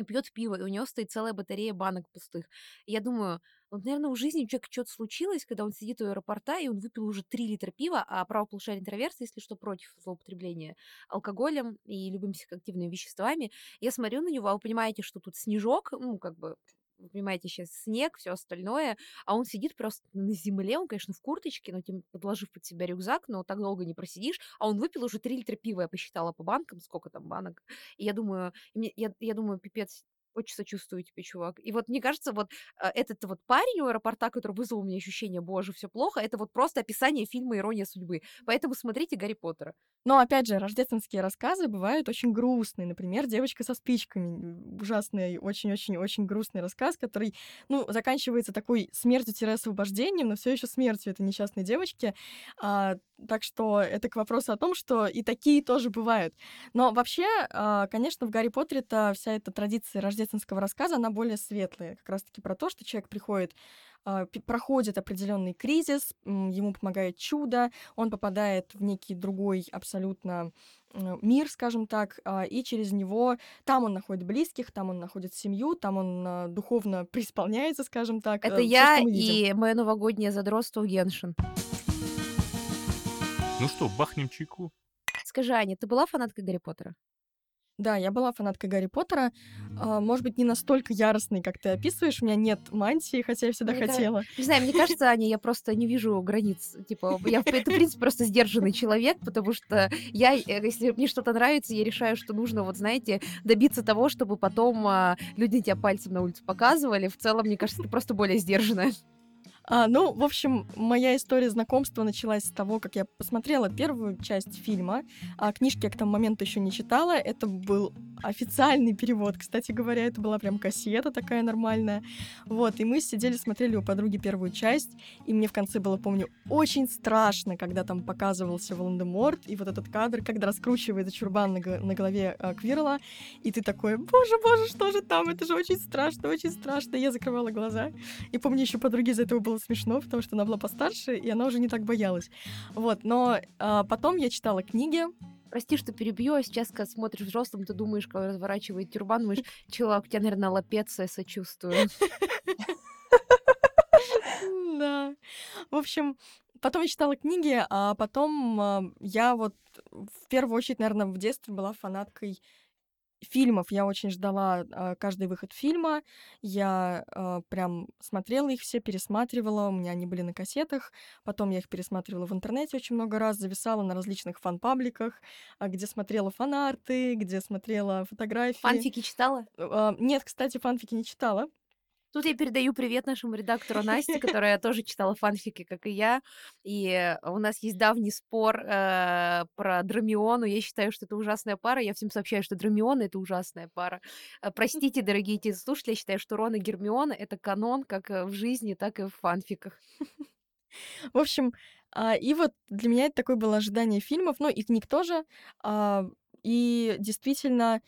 и пьет пиво, и у него стоит целая батарея банок пустых. И я думаю, вот, наверное, в жизни у человека что-то случилось, когда он сидит у аэропорта, и он выпил уже 3 литра пива, а правополушарие интроверса, если что, против злоупотребления алкоголем и любыми психоактивными веществами. Я смотрю на него, а вы понимаете, что тут снежок, ну, как бы, вы понимаете, сейчас снег, все остальное, а он сидит просто на земле, он, конечно, в курточке, но тем подложив под себя рюкзак, но так долго не просидишь, а он выпил уже 3 литра пива, я посчитала по банкам, сколько там банок, и я думаю, я, я думаю, пипец, Очень сочувствую тебе, чувак. И вот мне кажется, вот э, этот вот парень у аэропорта, который вызвал у меня ощущение, боже, все плохо, это вот просто описание фильма «Ирония судьбы». Поэтому смотрите Гарри Поттера. Но, опять же, рождественские рассказы бывают очень грустные. Например, «Девочка со спичками». Ужасный, очень-очень-очень грустный рассказ, который, ну, заканчивается такой смертью-освобождением, но все еще смертью этой несчастной девочки. А, так что это к вопросу о том, что и такие тоже бывают. Но вообще, а, конечно, в «Гарри Поттере»-то вся эта традиция рождения рождественского рассказа, она более светлая. Как раз-таки про то, что человек приходит а, проходит определенный кризис, ему помогает чудо, он попадает в некий другой абсолютно мир, скажем так, а, и через него там он находит близких, там он находит семью, там он а, духовно [laughs] преисполняется, скажем так. Это я и мое новогоднее задротство Геншин. Ну что, бахнем чайку? Скажи, Аня, ты была фанаткой Гарри Поттера? Да, я была фанаткой Гарри Поттера. А, может быть, не настолько яростной, как ты описываешь. У меня нет мантии, хотя я всегда мне хотела. Кажется, не знаю, мне кажется, Аня, я просто не вижу границ. Типа, я, это, в принципе, просто сдержанный человек, потому что я, э, если мне что-то нравится, я решаю, что нужно, вот, знаете, добиться того, чтобы потом а, люди тебя пальцем на улице показывали. В целом, мне кажется, ты просто более сдержанная. А, ну, в общем, моя история знакомства началась с того, как я посмотрела первую часть фильма, а книжки я к тому моменту еще не читала. Это был официальный перевод, кстати говоря, это была прям кассета такая нормальная. Вот, и мы сидели, смотрели у подруги первую часть, и мне в конце было, помню, очень страшно, когда там показывался Волан-де-Морт, и вот этот кадр, когда раскручивается чурбан на, на голове э, Квирла, и ты такой, боже, боже, что же там, это же очень страшно, очень страшно. Я закрывала глаза, и помню, еще подруге из-за этого было смешно, потому что она была постарше, и она уже не так боялась. Вот, но э, потом я читала книги, Прости, что перебью, а сейчас, когда смотришь взрослым, ты думаешь, когда разворачивает тюрбан, думаешь, [laughs] чувак, у тебя, наверное, лапеция, сочувствую. [laughs] Да. В общем, потом я читала книги, а потом а, я вот в первую очередь, наверное, в детстве была фанаткой фильмов я очень ждала э, каждый выход фильма. Я э, прям смотрела их все, пересматривала. У меня они были на кассетах. Потом я их пересматривала в интернете очень много раз, зависала на различных фан-пабликах, э, где смотрела фанарты, где смотрела фотографии. Фанфики читала? Э, нет, кстати, фанфики не читала. Тут я передаю привет нашему редактору Насте, которая тоже читала фанфики, как и я. И у нас есть давний спор э, про Драмиону. Я считаю, что это ужасная пара. Я всем сообщаю, что Драмион — это ужасная пара. Э, простите, дорогие слушатели, я считаю, что Рон и Гермиона — это канон как э, в жизни, так и в фанфиках. В общем, а, и вот для меня это такое было ожидание фильмов, ну и книг тоже. А, и действительно,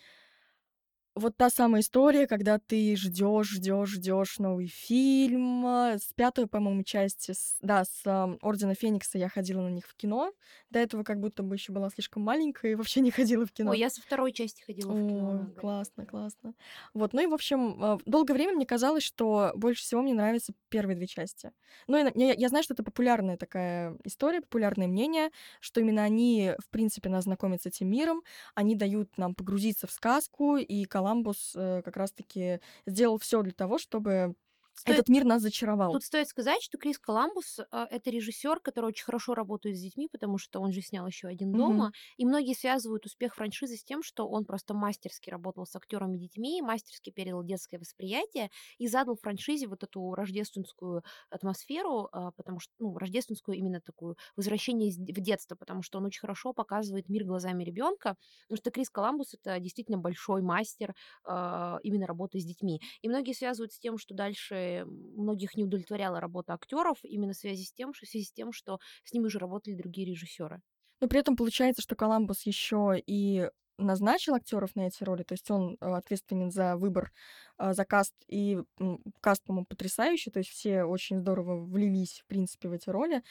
вот та самая история, когда ты ждешь, ждешь, ждешь новый фильм. А, с пятой, по-моему, части, с, да, с э, Ордена Феникса я ходила на них в кино. До этого как будто бы еще была слишком маленькая и вообще не ходила в кино. Ой, я со второй части ходила в кино. О, классно, классно. Вот, ну и, в общем, э, долгое время мне казалось, что больше всего мне нравятся первые две части. Ну, и, я, я знаю, что это популярная такая история, популярное мнение, что именно они, в принципе, нас знакомят с этим миром, они дают нам погрузиться в сказку, и Коламбус э, как раз-таки сделал все для того, чтобы Стоит... Этот мир нас зачаровал. Тут стоит сказать, что Крис Коламбус э, это режиссер, который очень хорошо работает с детьми, потому что он же снял еще один дома. И многие связывают успех франшизы с тем, что он просто мастерски работал с актерами и детьми, мастерски передал детское восприятие и задал франшизе вот эту рождественскую атмосферу, э, потому что, ну, рождественскую именно такую возвращение в детство, потому что он очень хорошо показывает мир глазами ребенка. Потому что Крис Коламбус это действительно большой мастер э, именно работы с детьми. И многие связывают с тем, что дальше многих не удовлетворяла работа актеров именно в связи с тем, в связи с тем, что с ними уже работали другие режиссеры. Но при этом получается, что Коламбус еще и назначил актеров на эти роли, то есть он э, ответственен за выбор, э, за каст, и каст, по-моему, потрясающий, то есть все очень здорово влились, в принципе, в эти роли.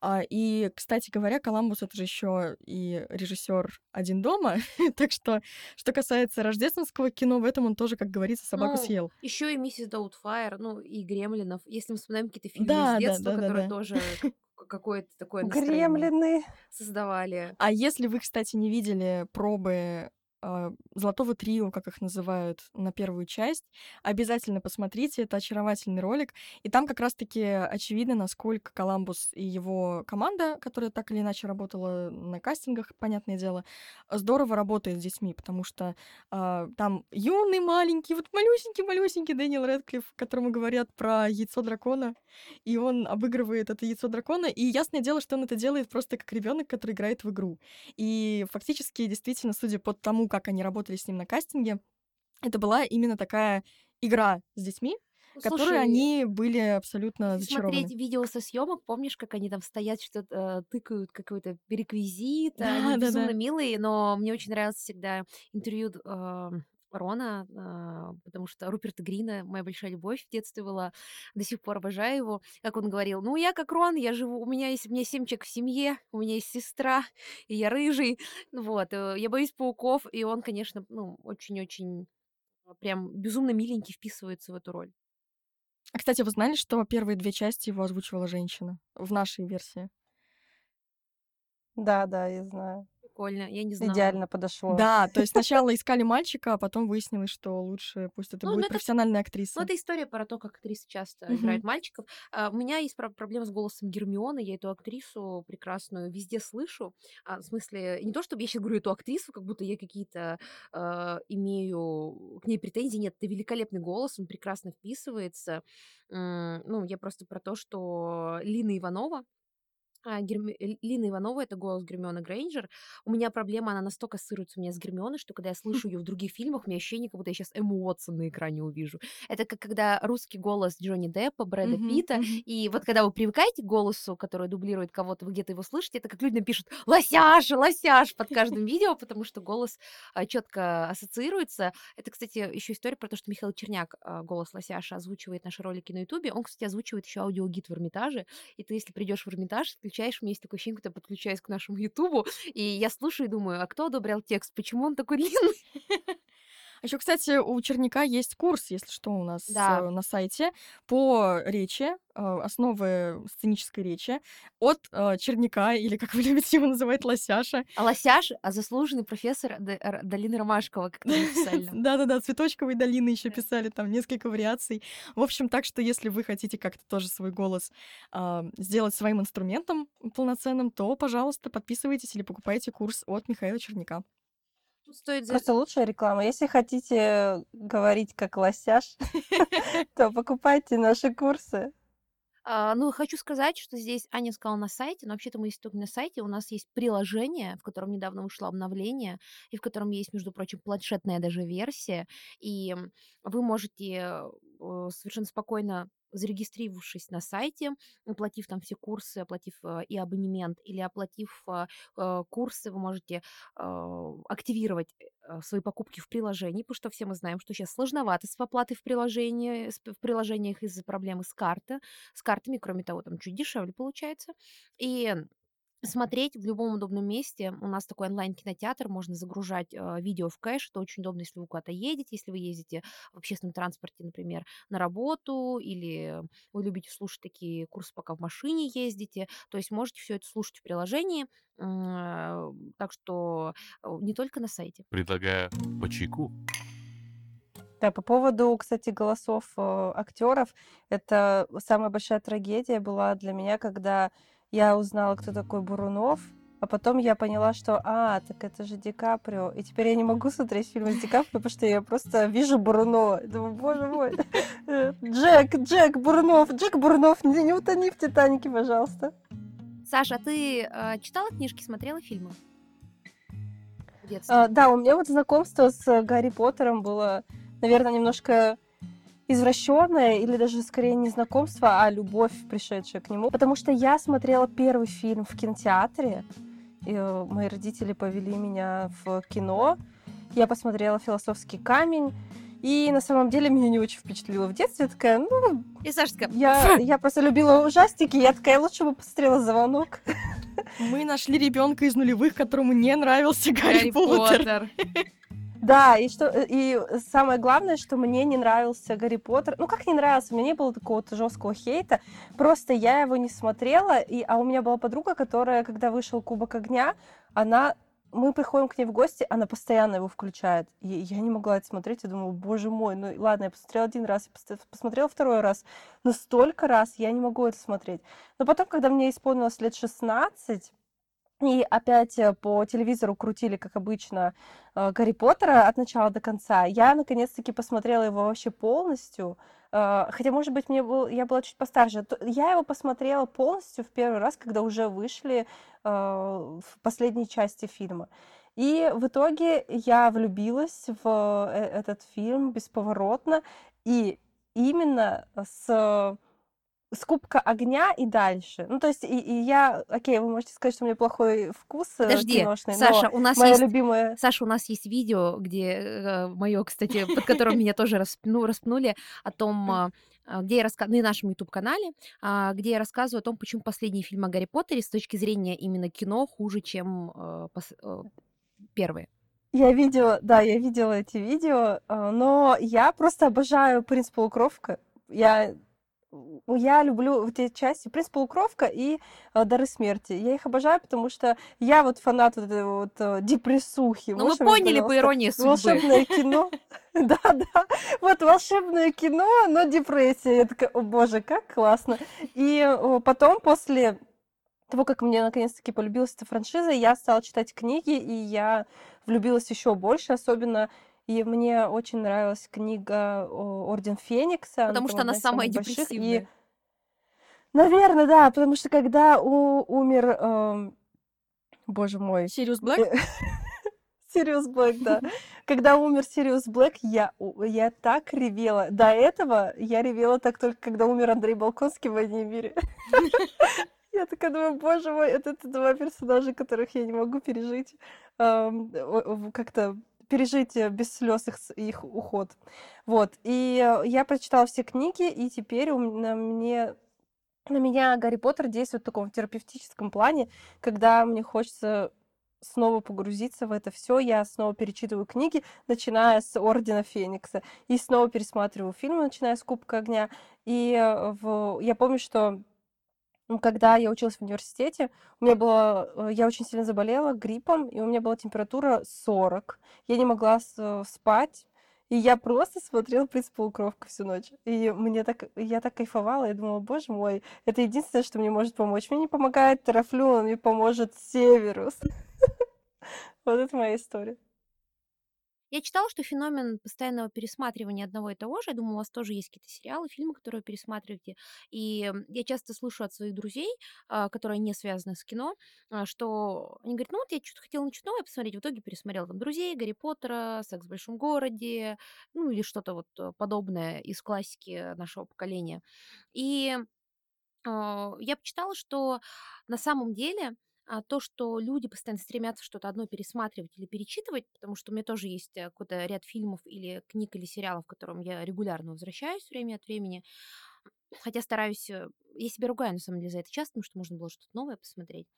А, и, кстати говоря, Коламбус — это же еще и режиссер «Один дома», [laughs] так что, что касается рождественского кино, в этом он тоже, как говорится, собаку ну, съел. Еще и «Миссис Даутфайр», ну, и «Гремлинов», если мы вспоминаем какие-то фильмы да, из детства, да, да, которые тоже [laughs] какое-то такое настроение Гремлины. создавали. А если вы, кстати, не видели пробы «Золотого трио», как их называют, на первую часть. Обязательно посмотрите, это очаровательный ролик. И там как раз-таки очевидно, насколько Коламбус и его команда, которая так или иначе работала на кастингах, понятное дело, здорово работает с детьми, потому что а, там юный, маленький, вот малюсенький-малюсенький Дэниел Рэдклифф, которому говорят про яйцо дракона, и он обыгрывает это яйцо дракона, и ясное дело, что он это делает просто как ребенок, который играет в игру. И фактически, действительно, судя по тому, как они работали с ним на кастинге, это была именно такая игра с детьми, слушай, они были абсолютно зачарованы. смотреть видео со съемок, помнишь, как они там стоят, что-то э, тыкают какой-то переквизит, Да, они да, безумно да. милые, но мне очень нравилось всегда интервью э, Рона, а, потому что Руперта Грина моя большая любовь в детстве была, до сих пор обожаю его, как он говорил, ну я как Рон, я живу, у меня есть, у меня семь человек в семье, у меня есть сестра, и я рыжий, вот, э, я боюсь пауков, и он, конечно, ну очень-очень э, прям безумно миленький вписывается в эту роль. А, кстати, вы знали, что первые две части его озвучивала женщина в нашей версии? Да, да, я знаю. Прикольно, я не знала. Идеально подошло. Да, то есть [laughs] сначала искали мальчика, а потом выяснилось, что лучше пусть это Ну, ну, будет это- профессиональная Ну, актриса. это история про то, как актрисы часто Мгм. играют мальчиков. А, у меня есть про- проблема с голосом Гермионы. Я эту актрису прекрасную везде слышу. А, в смысле, не то, чтобы я сейчас говорю эту актрису, как будто я какие-то а, имею к ней претензии. Нет, это великолепный голос, он прекрасно вписывается. М, Ну, я просто про то, что Лина Иванова, Герми- Л- Лина Иванова это голос Гермионы Грейнджер. У меня проблема, она настолько ассоциируется у меня с Гермионой, что когда я слышу ее в других фильмах, у меня ощущение, как будто я сейчас Эмму Уотсон на экране увижу. Это как когда русский голос Джонни Деппа, Брэда Мгм, Питта, и вот когда вы привыкаете к голосу, который дублирует кого-то, вы где-то его слышите, это как люди нам пишут «Лосяш! Лосяш!» под каждым видео, потому что голос четко ассоциируется. Это, кстати, еще история про то, что Михаил Черняк, а, голос Лосяша, озвучивает наши ролики на Ютубе. Он, кстати, озвучивает еще аудиогид в Эрмитаже. И ты, если придешь в Эрмитаж, включаешь, у меня есть такое ощущение, я подключаюсь к нашему Ютубу, и я слушаю и думаю, а кто одобрял текст? Почему он такой [laughs] длинный? Еще, кстати, у Черняка есть курс, если что, у нас Да. э, на сайте по речи, э, основы сценической речи от э, Черняка, или, как вы [laughs] любите его называть, Лосяша. А Лосяш, а заслуженный профессор Долины Ромашкова, как [laughs] написали. Да-да-да, цветочковой долины еще писали, там несколько вариаций. В общем, так что если вы хотите как-то тоже свой голос а, сделать своим инструментом полноценным, то, пожалуйста, подписывайтесь или покупайте курс от Михаила Черняка. Тут стоит Просто лучшая реклама. Если хотите говорить как лосяш, [laughs] то покупайте наши курсы. А, ну, хочу сказать, что здесь Аня сказала на сайте, но вообще-то мы есть только на сайте. У нас есть приложение, в котором недавно вышло обновление, и в котором есть, между прочим, планшетная даже версия. И вы можете э, совершенно спокойно зарегистрировавшись на сайте, оплатив там все курсы, оплатив э, и абонемент, или оплатив э, э, курсы, вы можете активировать свои покупки в приложении, потому что все мы знаем, что сейчас сложновато с оплатой в приложении, в приложениях из-за проблемы с карты, с картами, кроме того, там чуть дешевле получается. И смотреть в любом удобном месте. У нас такой онлайн-кинотеатр, можно загружать э, видео в кэш. Это очень удобно, если вы куда-то едете, если вы ездите в общественном транспорте, например, на работу, или вы любите слушать такие курсы, пока в машине ездите. То есть можете все это слушать в приложении. Э, Так что э, не только на сайте. Предлагаю по чайку. Да, по поводу, кстати, голосов э, актеров, это самая большая трагедия была для меня, когда я узнала, кто такой Бурунов, а потом я поняла, что, а, так это же Ди Каприо. И теперь я не могу смотреть фильмы с Ди Каприо, потому что я просто вижу Бурунова. Думаю, боже мой, [laughs] Джек, Джек Бурунов, Джек Бурунов, не, не утони в Титанике, пожалуйста. Саша, а ты э, читала книжки, смотрела фильмы? А, да, у меня вот знакомство с э, Гарри Поттером было, наверное, немножко извращенное, или даже скорее не знакомство, а любовь, пришедшая к нему. Потому что я смотрела первый фильм в кинотеатре, и э, мои родители повели меня в кино. Я посмотрела «Философский камень», и на самом деле меня не очень впечатлило в детстве. Я такая, ну, И Саша такая, я, [laughs] я просто любила ужастики, я такая, лучше бы посмотрела «Звонок». Мы нашли ребенка из нулевых, которому не нравился Гарри, Поттер. Да, и что и самое главное, что мне не нравился Гарри Поттер. Ну как не нравился, у меня не было такого жесткого хейта. Просто я его не смотрела, и а у меня была подруга, которая, когда вышел Кубок огня, она мы приходим к ней в гости, она постоянно его включает. И я не могла это смотреть, я думала, боже мой, ну ладно, я посмотрела один раз, я посмотрела второй раз, но столько раз я не могу это смотреть. Но потом, когда мне исполнилось лет 16, и опять э, по телевизору крутили, как обычно, э, Гарри Поттера от начала до конца. Я наконец-таки посмотрела его вообще полностью. Э, хотя, может быть, мне был, я была чуть постарше. Я его посмотрела полностью в первый раз, когда уже вышли в последней части фильма. И в итоге я влюбилась в этот фильм бесповоротно. И именно с с Кубка огня и дальше. Ну, то есть, и, и я, окей, вы можете сказать, что у меня плохой вкус э, Подожди, киношный, Саша, у нас моя есть, любимая... Саша, у нас есть видео, где э, мое, кстати, под которым меня тоже распну, распнули, о том, а, а, где я рассказываю, на нашем YouTube-канале, а, где я рассказываю о том, почему последний фильм о Гарри Поттере с точки зрения именно кино хуже, чем э, первые. Я видела, да, я видела эти видео, но я просто обожаю «Принц полукровка». Я я люблю эти части «Принц полукровка» и э, «Дары смерти». Я их обожаю, потому что я вот фанат вот этой вот э, депрессухи. Ну, мы поняли по иронии судьбы. Волшебное кино. [laughs] Да, да. Вот волшебное кино, но депрессия. Я такая, о боже, как классно. И потом, после того, как мне наконец-таки полюбилась эта франшиза, я стала читать книги, и я влюбилась еще больше, особенно и мне очень нравилась книга Орден Феникса. Потому что она самая депрессивная. И... Наверное, да, потому что когда у... умер, эм... боже мой, Сириус Блэк. [laughs] Сириус Блэк, да. [laughs] Когда умер Сириус Блэк, я, я так ревела. До этого я ревела так только, когда умер Андрей Болконский в «Войне и мире». [laughs] Я такая думаю, боже мой, это, это два персонажа, которых я не могу пережить как-то пережить э, без слез их, их уход. Вот. И э, я прочитала все книги, и теперь у меня, мне на меня Гарри Поттер действует в таком терапевтическом плане, когда мне хочется снова погрузиться в это все, я снова перечитываю книги, начиная с Ордена Феникса, и снова пересматриваю фильмы, начиная с Кубка огня. И э, в... я помню, что когда я училась в университете, у меня было, э, я очень сильно заболела гриппом, и у меня была температура 40. Я не могла э, спать, и я просто смотрела «Принц полукровка» всю ночь. И мне так, я так кайфовала, я думала, боже мой, это единственное, что мне может помочь. Мне не помогает Терафлю, мне поможет Северус. [laughs] Вот это моя история. Я читала, что феномен постоянного пересматривания одного и того же, я думаю, у вас тоже есть какие-то сериалы, фильмы, которые вы пересматриваете, и я часто слышу от своих друзей, а, которые не связаны с кино, а, что они говорят, ну вот я что-то хотела начать новое посмотреть, в итоге пересмотрела там «Друзей», «Гарри Поттера», «Секс в большом городе», ну или что-то вот э, подобное из классики нашего поколения. И а, я почитала, что на самом деле а, то, что люди постоянно стремятся что-то одно пересматривать или перечитывать, потому что у меня тоже есть э, какой-то ряд фильмов или книг или сериалов, к которым я регулярно возвращаюсь время от времени, хотя стараюсь, э, я себя ругаю на самом деле за это часто, потому что можно было что-то новое посмотреть.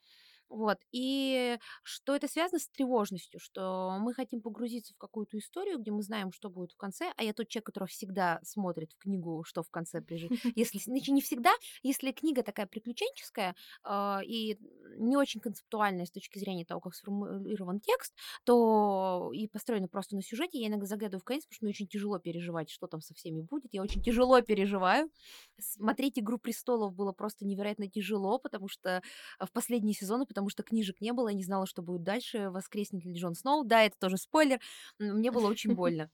Вот. И что это связано с тревожностью, что мы хотим погрузиться в какую-то историю, где мы знаем, что будет в конце, а я тот человек, который всегда смотрит в книгу, что в конце прижит. [laughs] Если, значит, не всегда, если книга такая приключенческая э, и не очень концептуальная с точки зрения того, как сформулирован текст, то и построена просто на сюжете, я иногда заглядываю в конец, потому что мне очень тяжело переживать, что там со всеми будет. Я очень тяжело переживаю. Смотреть «Игру престолов» было просто невероятно тяжело, потому что в последние сезоны, потому потому что книжек не было, я не знала, что будет дальше, воскреснет ли Джон Сноу. Да, это тоже спойлер, мне было очень [laughs] больно.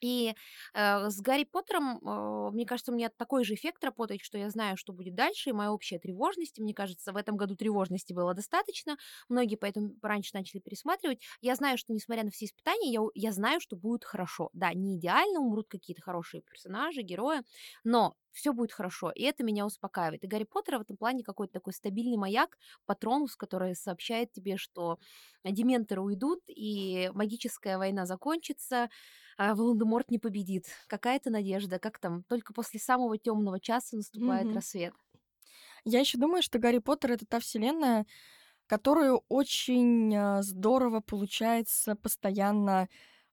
И э, с Гарри Поттером, э, мне кажется, у меня такой же эффект работает, что я знаю, что будет дальше, и моя общая тревожность, мне кажется, в этом году тревожности было достаточно, многие поэтому раньше начали пересматривать. Я знаю, что несмотря на все испытания, я, я знаю, что будет хорошо. Да, не идеально, умрут какие-то хорошие персонажи, герои, но все будет хорошо, и это меня успокаивает. И Гарри Поттер в этом плане какой-то такой стабильный маяк, патронус, который сообщает тебе, что дементоры уйдут, и магическая война закончится, а Волан-де-Морт не победит. Какая-то надежда, как там, только после самого темного часа наступает mm-hmm. рассвет. Я еще думаю, что Гарри Поттер это та вселенная, которую очень а, здорово получается постоянно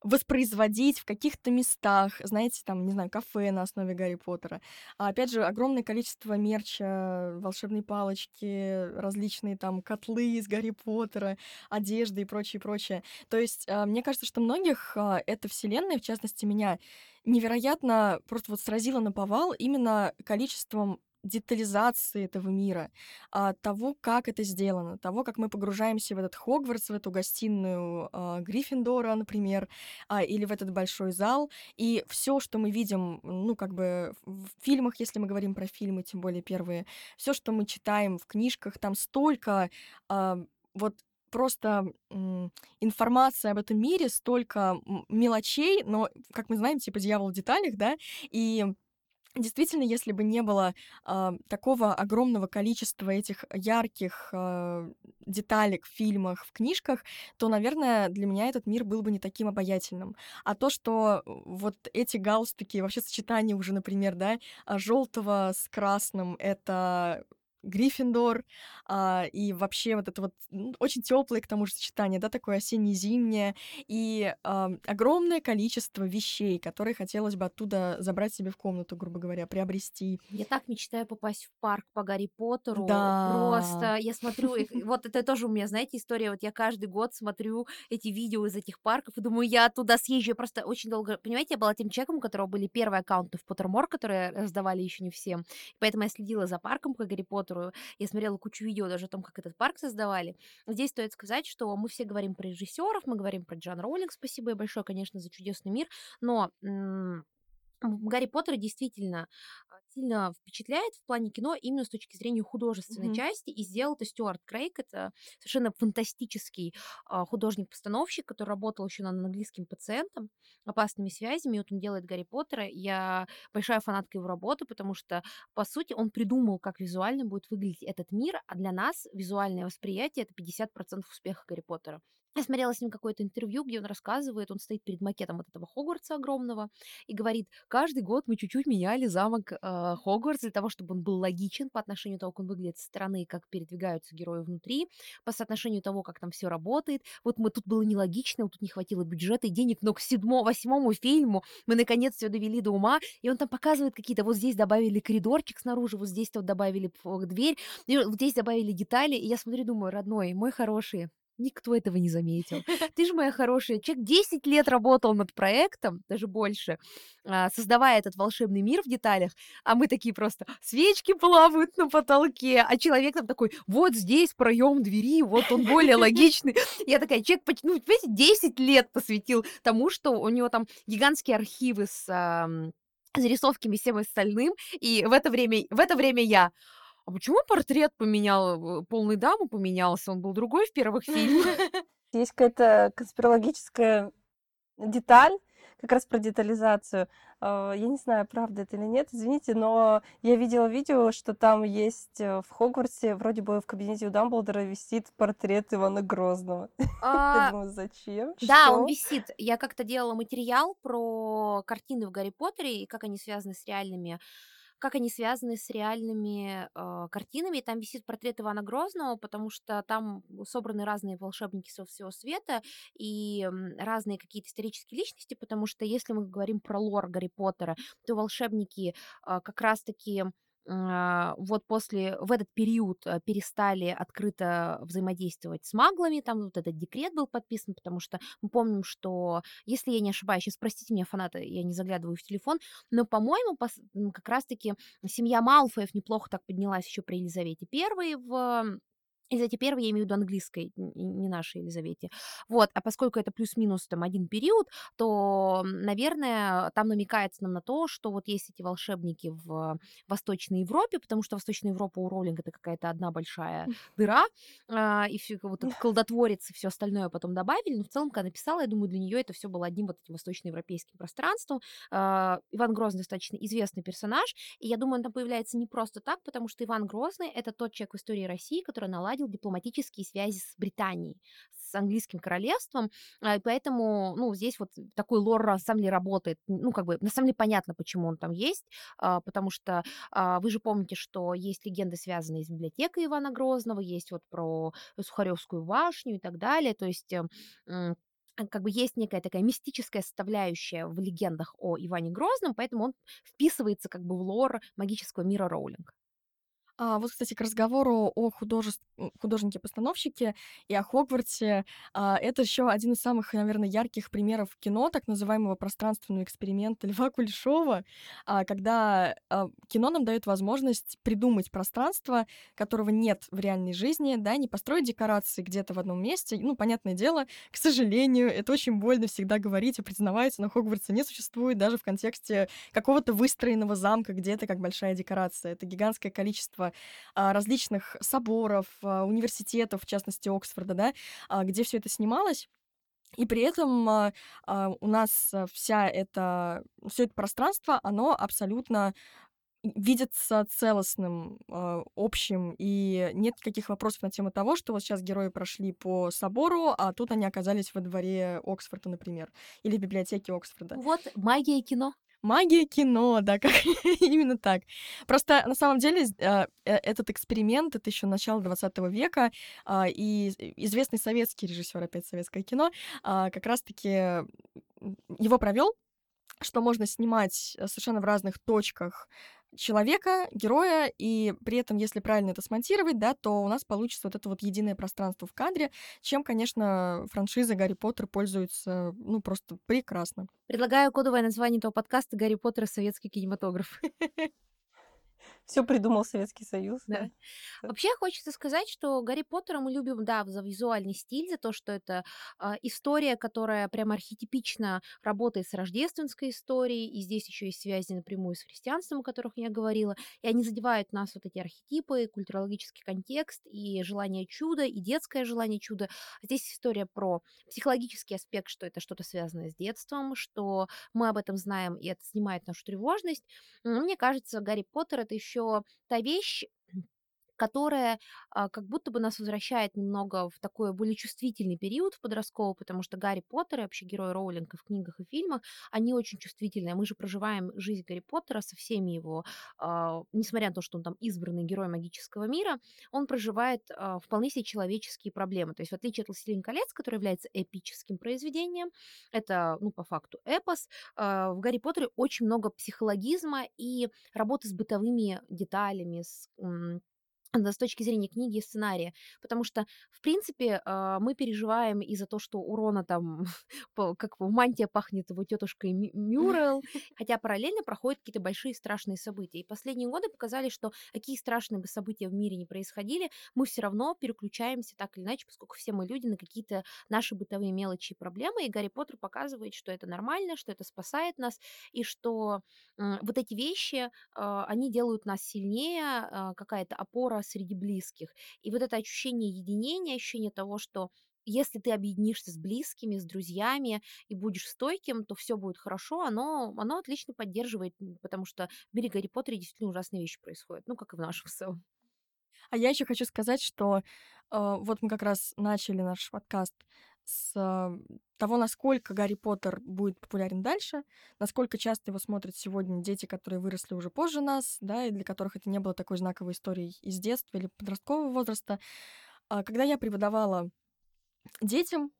воспроизводить в каких-то местах, знаете, там, не знаю, кафе на основе Гарри Поттера. А опять же, огромное количество мерча, волшебные палочки, различные там котлы из Гарри Поттера, одежды и прочее, прочее. То есть, а, мне кажется, что многих а, эта вселенная, в частности меня, невероятно просто вот сразила на повал именно количеством детализации этого мира, а, того, как это сделано, того, как мы погружаемся в этот Хогвартс, в эту гостиную а, Гриффиндора, например, а, или в этот большой зал, и все, что мы видим, ну, как бы в фильмах, если мы говорим про фильмы, тем более первые, все, что мы читаем в книжках, там столько вот просто информация об этом мире, столько мелочей, но, как мы знаем, типа дьявол в деталях, да, и Действительно, если бы не было а, такого огромного количества этих ярких а, деталек в фильмах, в книжках, то, наверное, для меня этот мир был бы не таким обаятельным. А то, что вот эти галстуки, вообще сочетание уже, например, да, желтого с красным, это Гриффиндор, а, и вообще вот это вот ну, очень теплое к тому же сочетание, да, такое осенне-зимнее, и а, огромное количество вещей, которые хотелось бы оттуда забрать себе в комнату, грубо говоря, приобрести. Я так мечтаю попасть в парк по Гарри Поттеру. Да. Просто я смотрю, их, вот это тоже у меня, знаете, история, вот я каждый год смотрю эти видео из этих парков и думаю, я туда съезжу, я просто очень долго, понимаете, я была тем человеком, у которого были первые аккаунты в Поттермор, которые раздавали еще не всем, поэтому я следила за парком по Гарри Поттеру, которую я смотрела кучу видео даже о том, как этот парк создавали. Здесь стоит сказать, что мы все говорим про режиссеров, мы говорим про Джан Роулинг, спасибо ей большое, конечно, за чудесный мир, но Гарри Поттер действительно а, сильно впечатляет в плане кино именно с точки зрения художественной Мгм. части, и сделал это Стюарт Крейг. Это совершенно фантастический а, художник-постановщик, который работал еще над английским пациентом, опасными связями. И вот он делает Гарри Поттера. Я большая фанатка его работы, потому что, по сути, он придумал, как визуально будет выглядеть этот мир, а для нас визуальное восприятие это 50% успеха Гарри Поттера. Я смотрела с ним какое-то интервью, где он рассказывает, он стоит перед макетом вот этого Хогвартса огромного и говорит, каждый год мы чуть-чуть меняли замок э, Хогвартс для того, чтобы он был логичен по отношению того, как он выглядит со стороны, как передвигаются герои внутри, по соотношению того, как там все работает. Вот мы тут было нелогично, вот тут не хватило бюджета и денег, но к седьмому, восьмому фильму мы наконец все довели до ума, и он там показывает какие-то, вот здесь добавили коридорчик снаружи, вот здесь вот добавили дверь, вот здесь добавили детали, и я смотрю, думаю, родной, мой хороший, Никто этого не заметил. [laughs] Ты же моя хорошая. Человек 10 лет работал над проектом, даже больше, а, создавая этот волшебный мир в деталях, а мы такие просто свечки плавают на потолке, а человек там такой, вот здесь проем двери, вот он более логичный. [laughs] Я такая, человек, ну, понимаете, 10 лет посвятил тому, что у него там гигантские архивы с зарисовками всем остальным, и в это время, в это время я а почему портрет поменял, э, полный дамы поменялся, он был другой в первых фильмах? [laughs] Есть какая-то конспирологическая деталь, как раз про детализацию. А, я не знаю, правда это или нет, извините, но я видела видео, что там есть э, в Хогвартсе, вроде бы в кабинете у Дамблдора висит портрет Ивана Грозного. [laughs] Я А, думаю, зачем? Да, он висит. Я как-то делала материал про картины в Гарри Поттере и как они связаны с реальными как они связаны с реальными э, картинами. Там висит портрет Ивана Грозного, потому что там собраны разные волшебники со всего света и разные какие-то исторические личности, потому что если мы говорим про лор Гарри Поттера, то волшебники э, как раз-таки а, вот после, в этот период э, перестали открыто взаимодействовать с маглами, там вот этот декрет был подписан, потому что мы помним, что, если я не ошибаюсь, сейчас простите меня, фанаты, я не заглядываю в телефон, но, по-моему, как раз-таки семья Малфоев неплохо так поднялась еще при Елизавете Первой в Елизавете Первой, я имею в виду английской, не нашей Елизавете. Вот, а поскольку это плюс-минус там один период, то, наверное, там намекается нам на то, что вот есть эти волшебники в Восточной Европе, потому что Восточная Европа у Роллинга это какая-то одна большая дыра, а, и все вот этот колдотворец и все остальное потом добавили, но в целом, когда написала, я думаю, для нее это все было одним вот этим восточноевропейским пространством. А, Иван Грозный достаточно известный персонаж, и я думаю, он там появляется не просто так, потому что Иван Грозный это тот человек в истории России, который наладил дипломатические связи с Британией, с английским королевством, а, поэтому, ну, здесь вот такой лор на самом деле работает, ну, как бы, на самом деле понятно, почему он там есть, а, потому что а, вы же помните, что есть легенды, связанные с библиотекой Ивана Грозного, есть вот про Сухаревскую башню и так далее, то есть э, м, а, как бы есть некая такая мистическая составляющая в легендах о Иване Грозном, поэтому он вписывается как бы в лор магического мира Роулинг. А, вот, кстати, к разговору о художеств... художнике-постановщике и о Хогвартсе. А, это еще один из самых, наверное, ярких примеров кино, так называемого пространственного эксперимента Льва Кулешова, а, когда а, кино нам дает возможность придумать пространство, которого нет в реальной жизни, да, не построить декорации где-то в одном месте. Ну, понятное дело, к сожалению, это очень больно всегда говорить и признавать, но Хогвартса не существует даже в контексте какого-то выстроенного замка где-то как большая декорация. Это гигантское количество различных соборов, университетов, в частности Оксфорда, да, а, где все это снималось. И при этом а, а, у нас вся это, все это пространство, оно абсолютно видится целостным, э, общим, и нет никаких вопросов на тему того, что вот сейчас герои прошли по собору, а тут они оказались во дворе Оксфорда, например, или в библиотеке Оксфорда. Вот магия кино. Магия кино, да, как [laughs] именно так. Просто на самом деле э, э, этот эксперимент это еще начало 20 века, а, и известный советский режиссер, опять советское кино, а, как раз-таки его провел что можно снимать э, совершенно в разных точках человека, героя, и при этом, если правильно это смонтировать, да, то у нас получится вот это вот единое пространство в кадре, чем, конечно, франшиза Гарри Поттер пользуется, ну, просто прекрасно. Предлагаю кодовое название этого подкаста «Гарри Поттер и советский кинематограф». [laughs] Все придумал Советский Союз. Да. Вообще хочется сказать, что Гарри Поттера мы любим, да, за визуальный стиль, за то, что это а, история, которая прям архетипично работает с рождественской историей, и здесь еще есть связи напрямую с христианством, о которых я говорила, и они задевают нас вот эти архетипы, культурологический контекст и желание чуда, и детское желание чуда. Здесь история про психологический аспект, что это что-то связанное с детством, что мы об этом знаем, и это снимает нашу тревожность. Мне кажется, Гарри Поттер это еще та вещь, которая а, как будто бы нас возвращает немного в такой более чувствительный период в подростковый, потому что Гарри Поттер и вообще герои Роулинг и в книгах и фильмах, они очень чувствительные. Мы же проживаем жизнь Гарри Поттера со всеми его, а, несмотря на то, что он там избранный герой магического мира, он проживает а, вполне себе человеческие проблемы. То есть в отличие от «Властелин колец», который является эпическим произведением, это, ну, по факту эпос, в Гарри Поттере очень много психологизма и работы с бытовыми деталями, с с точки зрения книги и сценария. Потому что, в принципе, а, мы переживаем из-за того, что у Рона там, [laughs] как в мантия пахнет его тетушкой [laughs] Мюррел, хотя параллельно проходят какие-то большие страшные события. И последние годы показали, что какие страшные бы события в мире не происходили, мы все равно переключаемся так или иначе, поскольку все мы люди, на какие-то наши бытовые мелочи и проблемы. И Гарри Поттер показывает, что это нормально, что это спасает нас, и что вот эти вещи, а, они делают нас сильнее, а, какая-то опора среди близких. И вот это ощущение единения, ощущение того, что если ты объединишься с близкими, с друзьями и будешь стойким, то все будет хорошо, оно, оно отлично поддерживает, потому что в мире Гарри Поттера действительно ужасные вещи происходят, ну, как и в нашем в. А я еще хочу сказать, что э, вот мы как раз начали наш подкаст с того, насколько Гарри Поттер будет популярен дальше, насколько часто его смотрят сегодня дети, которые выросли уже позже нас, да, и для которых это не было такой знаковой историей из детства или подросткового возраста. А когда я преподавала детям,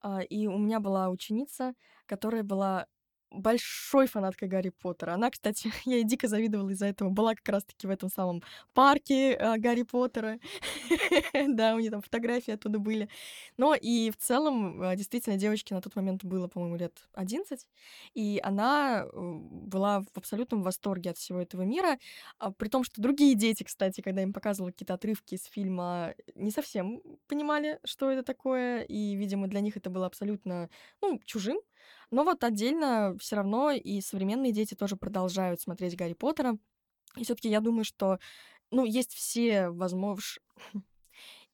а, и у меня была ученица, которая была большой фанаткой Гарри Поттера. Она, кстати, [laughs] я ей дико завидовала из-за этого. Была как раз-таки в этом самом парке э, Гарри Поттера. [laughs] да, у нее там фотографии оттуда были. Но и в целом, э, действительно, девочке на тот момент было, по-моему, лет 11. И она была в абсолютном восторге от всего этого мира. А, при том, что другие дети, кстати, когда им показывала какие-то отрывки из фильма, не совсем понимали, что это такое. И, видимо, для них это было абсолютно, ну, чужим. Но вот отдельно все равно и современные дети тоже продолжают смотреть Гарри Поттера. И все-таки я думаю, что ну, есть все возможности. [laughs]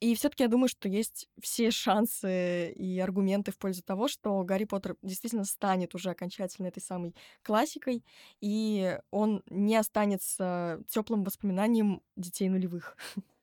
И все-таки я думаю, что есть все шансы и аргументы в пользу того, что Гарри Поттер действительно станет уже окончательно этой самой классикой, и он не останется теплым воспоминанием детей нулевых.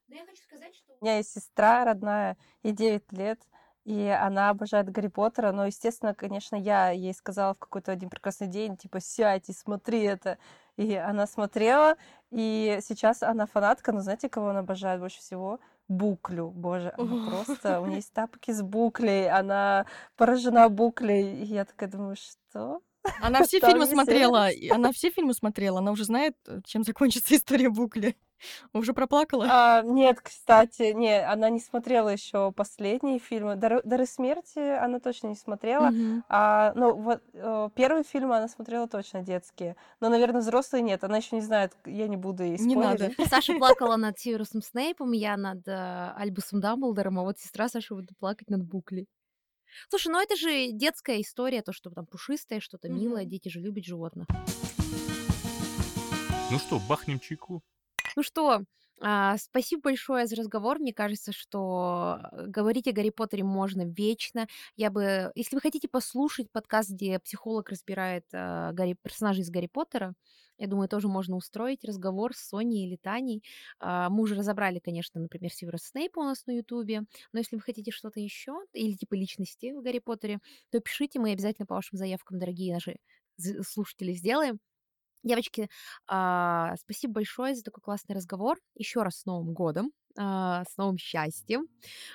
Но я хочу сказать, что... У меня есть сестра родная, ей 9 лет, и она обожает Гарри Поттера, но, естественно, конечно, я ей сказала в какой-то один прекрасный день, типа, сядь и смотри это. И она смотрела, и сейчас она фанатка, но знаете, кого она обожает больше всего? буклю. Боже, она просто... У нее есть [laughs] тапки с буклей, она поражена буклей. И я такая думаю, что? Она все Там фильмы смотрела, и она все фильмы смотрела, она уже знает, э, чем закончится история Букли. Уже проплакала? А, нет, кстати, не, она не смотрела еще последние фильмы. Дары, «Дары смерти она точно не смотрела. Мгм. А, ну, вот э, первые фильмы она смотрела точно детские. Но, наверное, взрослые нет. Она еще не знает, я не буду ей Не надо. спойлерить. Саша плакала над [laughs] Северусом Снейпом, я над э, Альбусом Дамблдором, а вот сестра Саша будет плакать над Букли. Слушай, ну это же детская история, то, что там пушистое, что-то милое, Мгм. дети же любят животных. Ну что, бахнем чайку? Ну что, а, спасибо большое за разговор. Мне кажется, что э, говорить о Гарри Поттере можно вечно. Я бы, если вы хотите послушать подкаст, где психолог разбирает а, Гарри, персонажей из Гарри Поттера, я думаю, тоже можно устроить разговор с Соней или Таней. А, Мы уже разобрали, конечно, например, Северуса Снейпа у нас на Ютубе, но если вы хотите что-то еще, или типа личности в Гарри Поттере, то пишите, мы обязательно по вашим заявкам, дорогие наши з- слушатели, сделаем. Девочки, а, спасибо большое за такой классный разговор. Еще раз с Новым годом, а, с новым счастьем.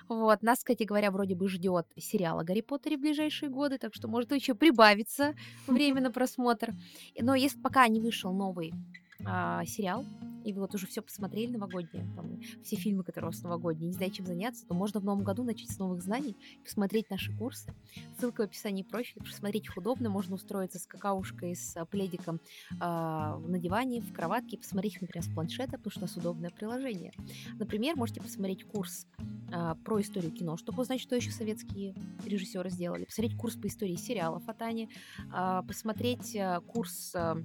Вот. Нас, кстати говоря, вроде бы ждет сериал о Гарри Поттере в ближайшие годы, так что может еще прибавиться время [laughs] на просмотр. Но если пока не вышел новый а, сериал, и вы вот уже все посмотрели новогоднее, там, все фильмы, которые у вас новогодние, не знаете, чем заняться, то можно в новом году начать с новых знаний, посмотреть наши курсы. Ссылка в описании профиля, посмотреть их удобно, можно устроиться с какаушкой, с а, пледиком а, на диване, в кроватке, и посмотреть их, например, с планшета, потому что у нас удобное приложение. Например, можете посмотреть курс а, про историю кино, чтобы узнать, что еще советские режиссеры сделали, посмотреть курс по истории сериалов о Тане, а, посмотреть а, курс а,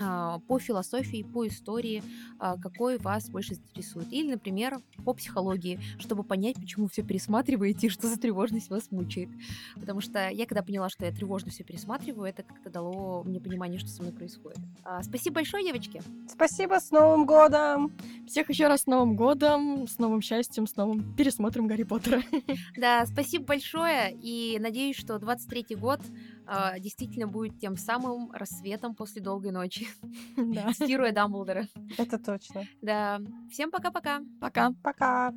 по философии, по истории, а, какой вас больше интересует. Или, например, по психологии, чтобы понять, почему все пересматриваете и что за тревожность вас мучает. Потому что я, когда поняла, что я тревожно все пересматриваю, это как-то дало мне понимание, что со мной происходит. А, Спасибо большое, девочки. Спасибо, с Новым годом! Всех еще раз с Новым годом, с новым счастьем, с новым пересмотром Гарри Поттера. [laughs] Да, спасибо большое, и надеюсь, что 23-й год а, действительно будет тем самым рассветом после долгой ночи, [laughs] Да. цитируя Дамблдора. Это точно. Да, всем пока-пока. Пока. Пока!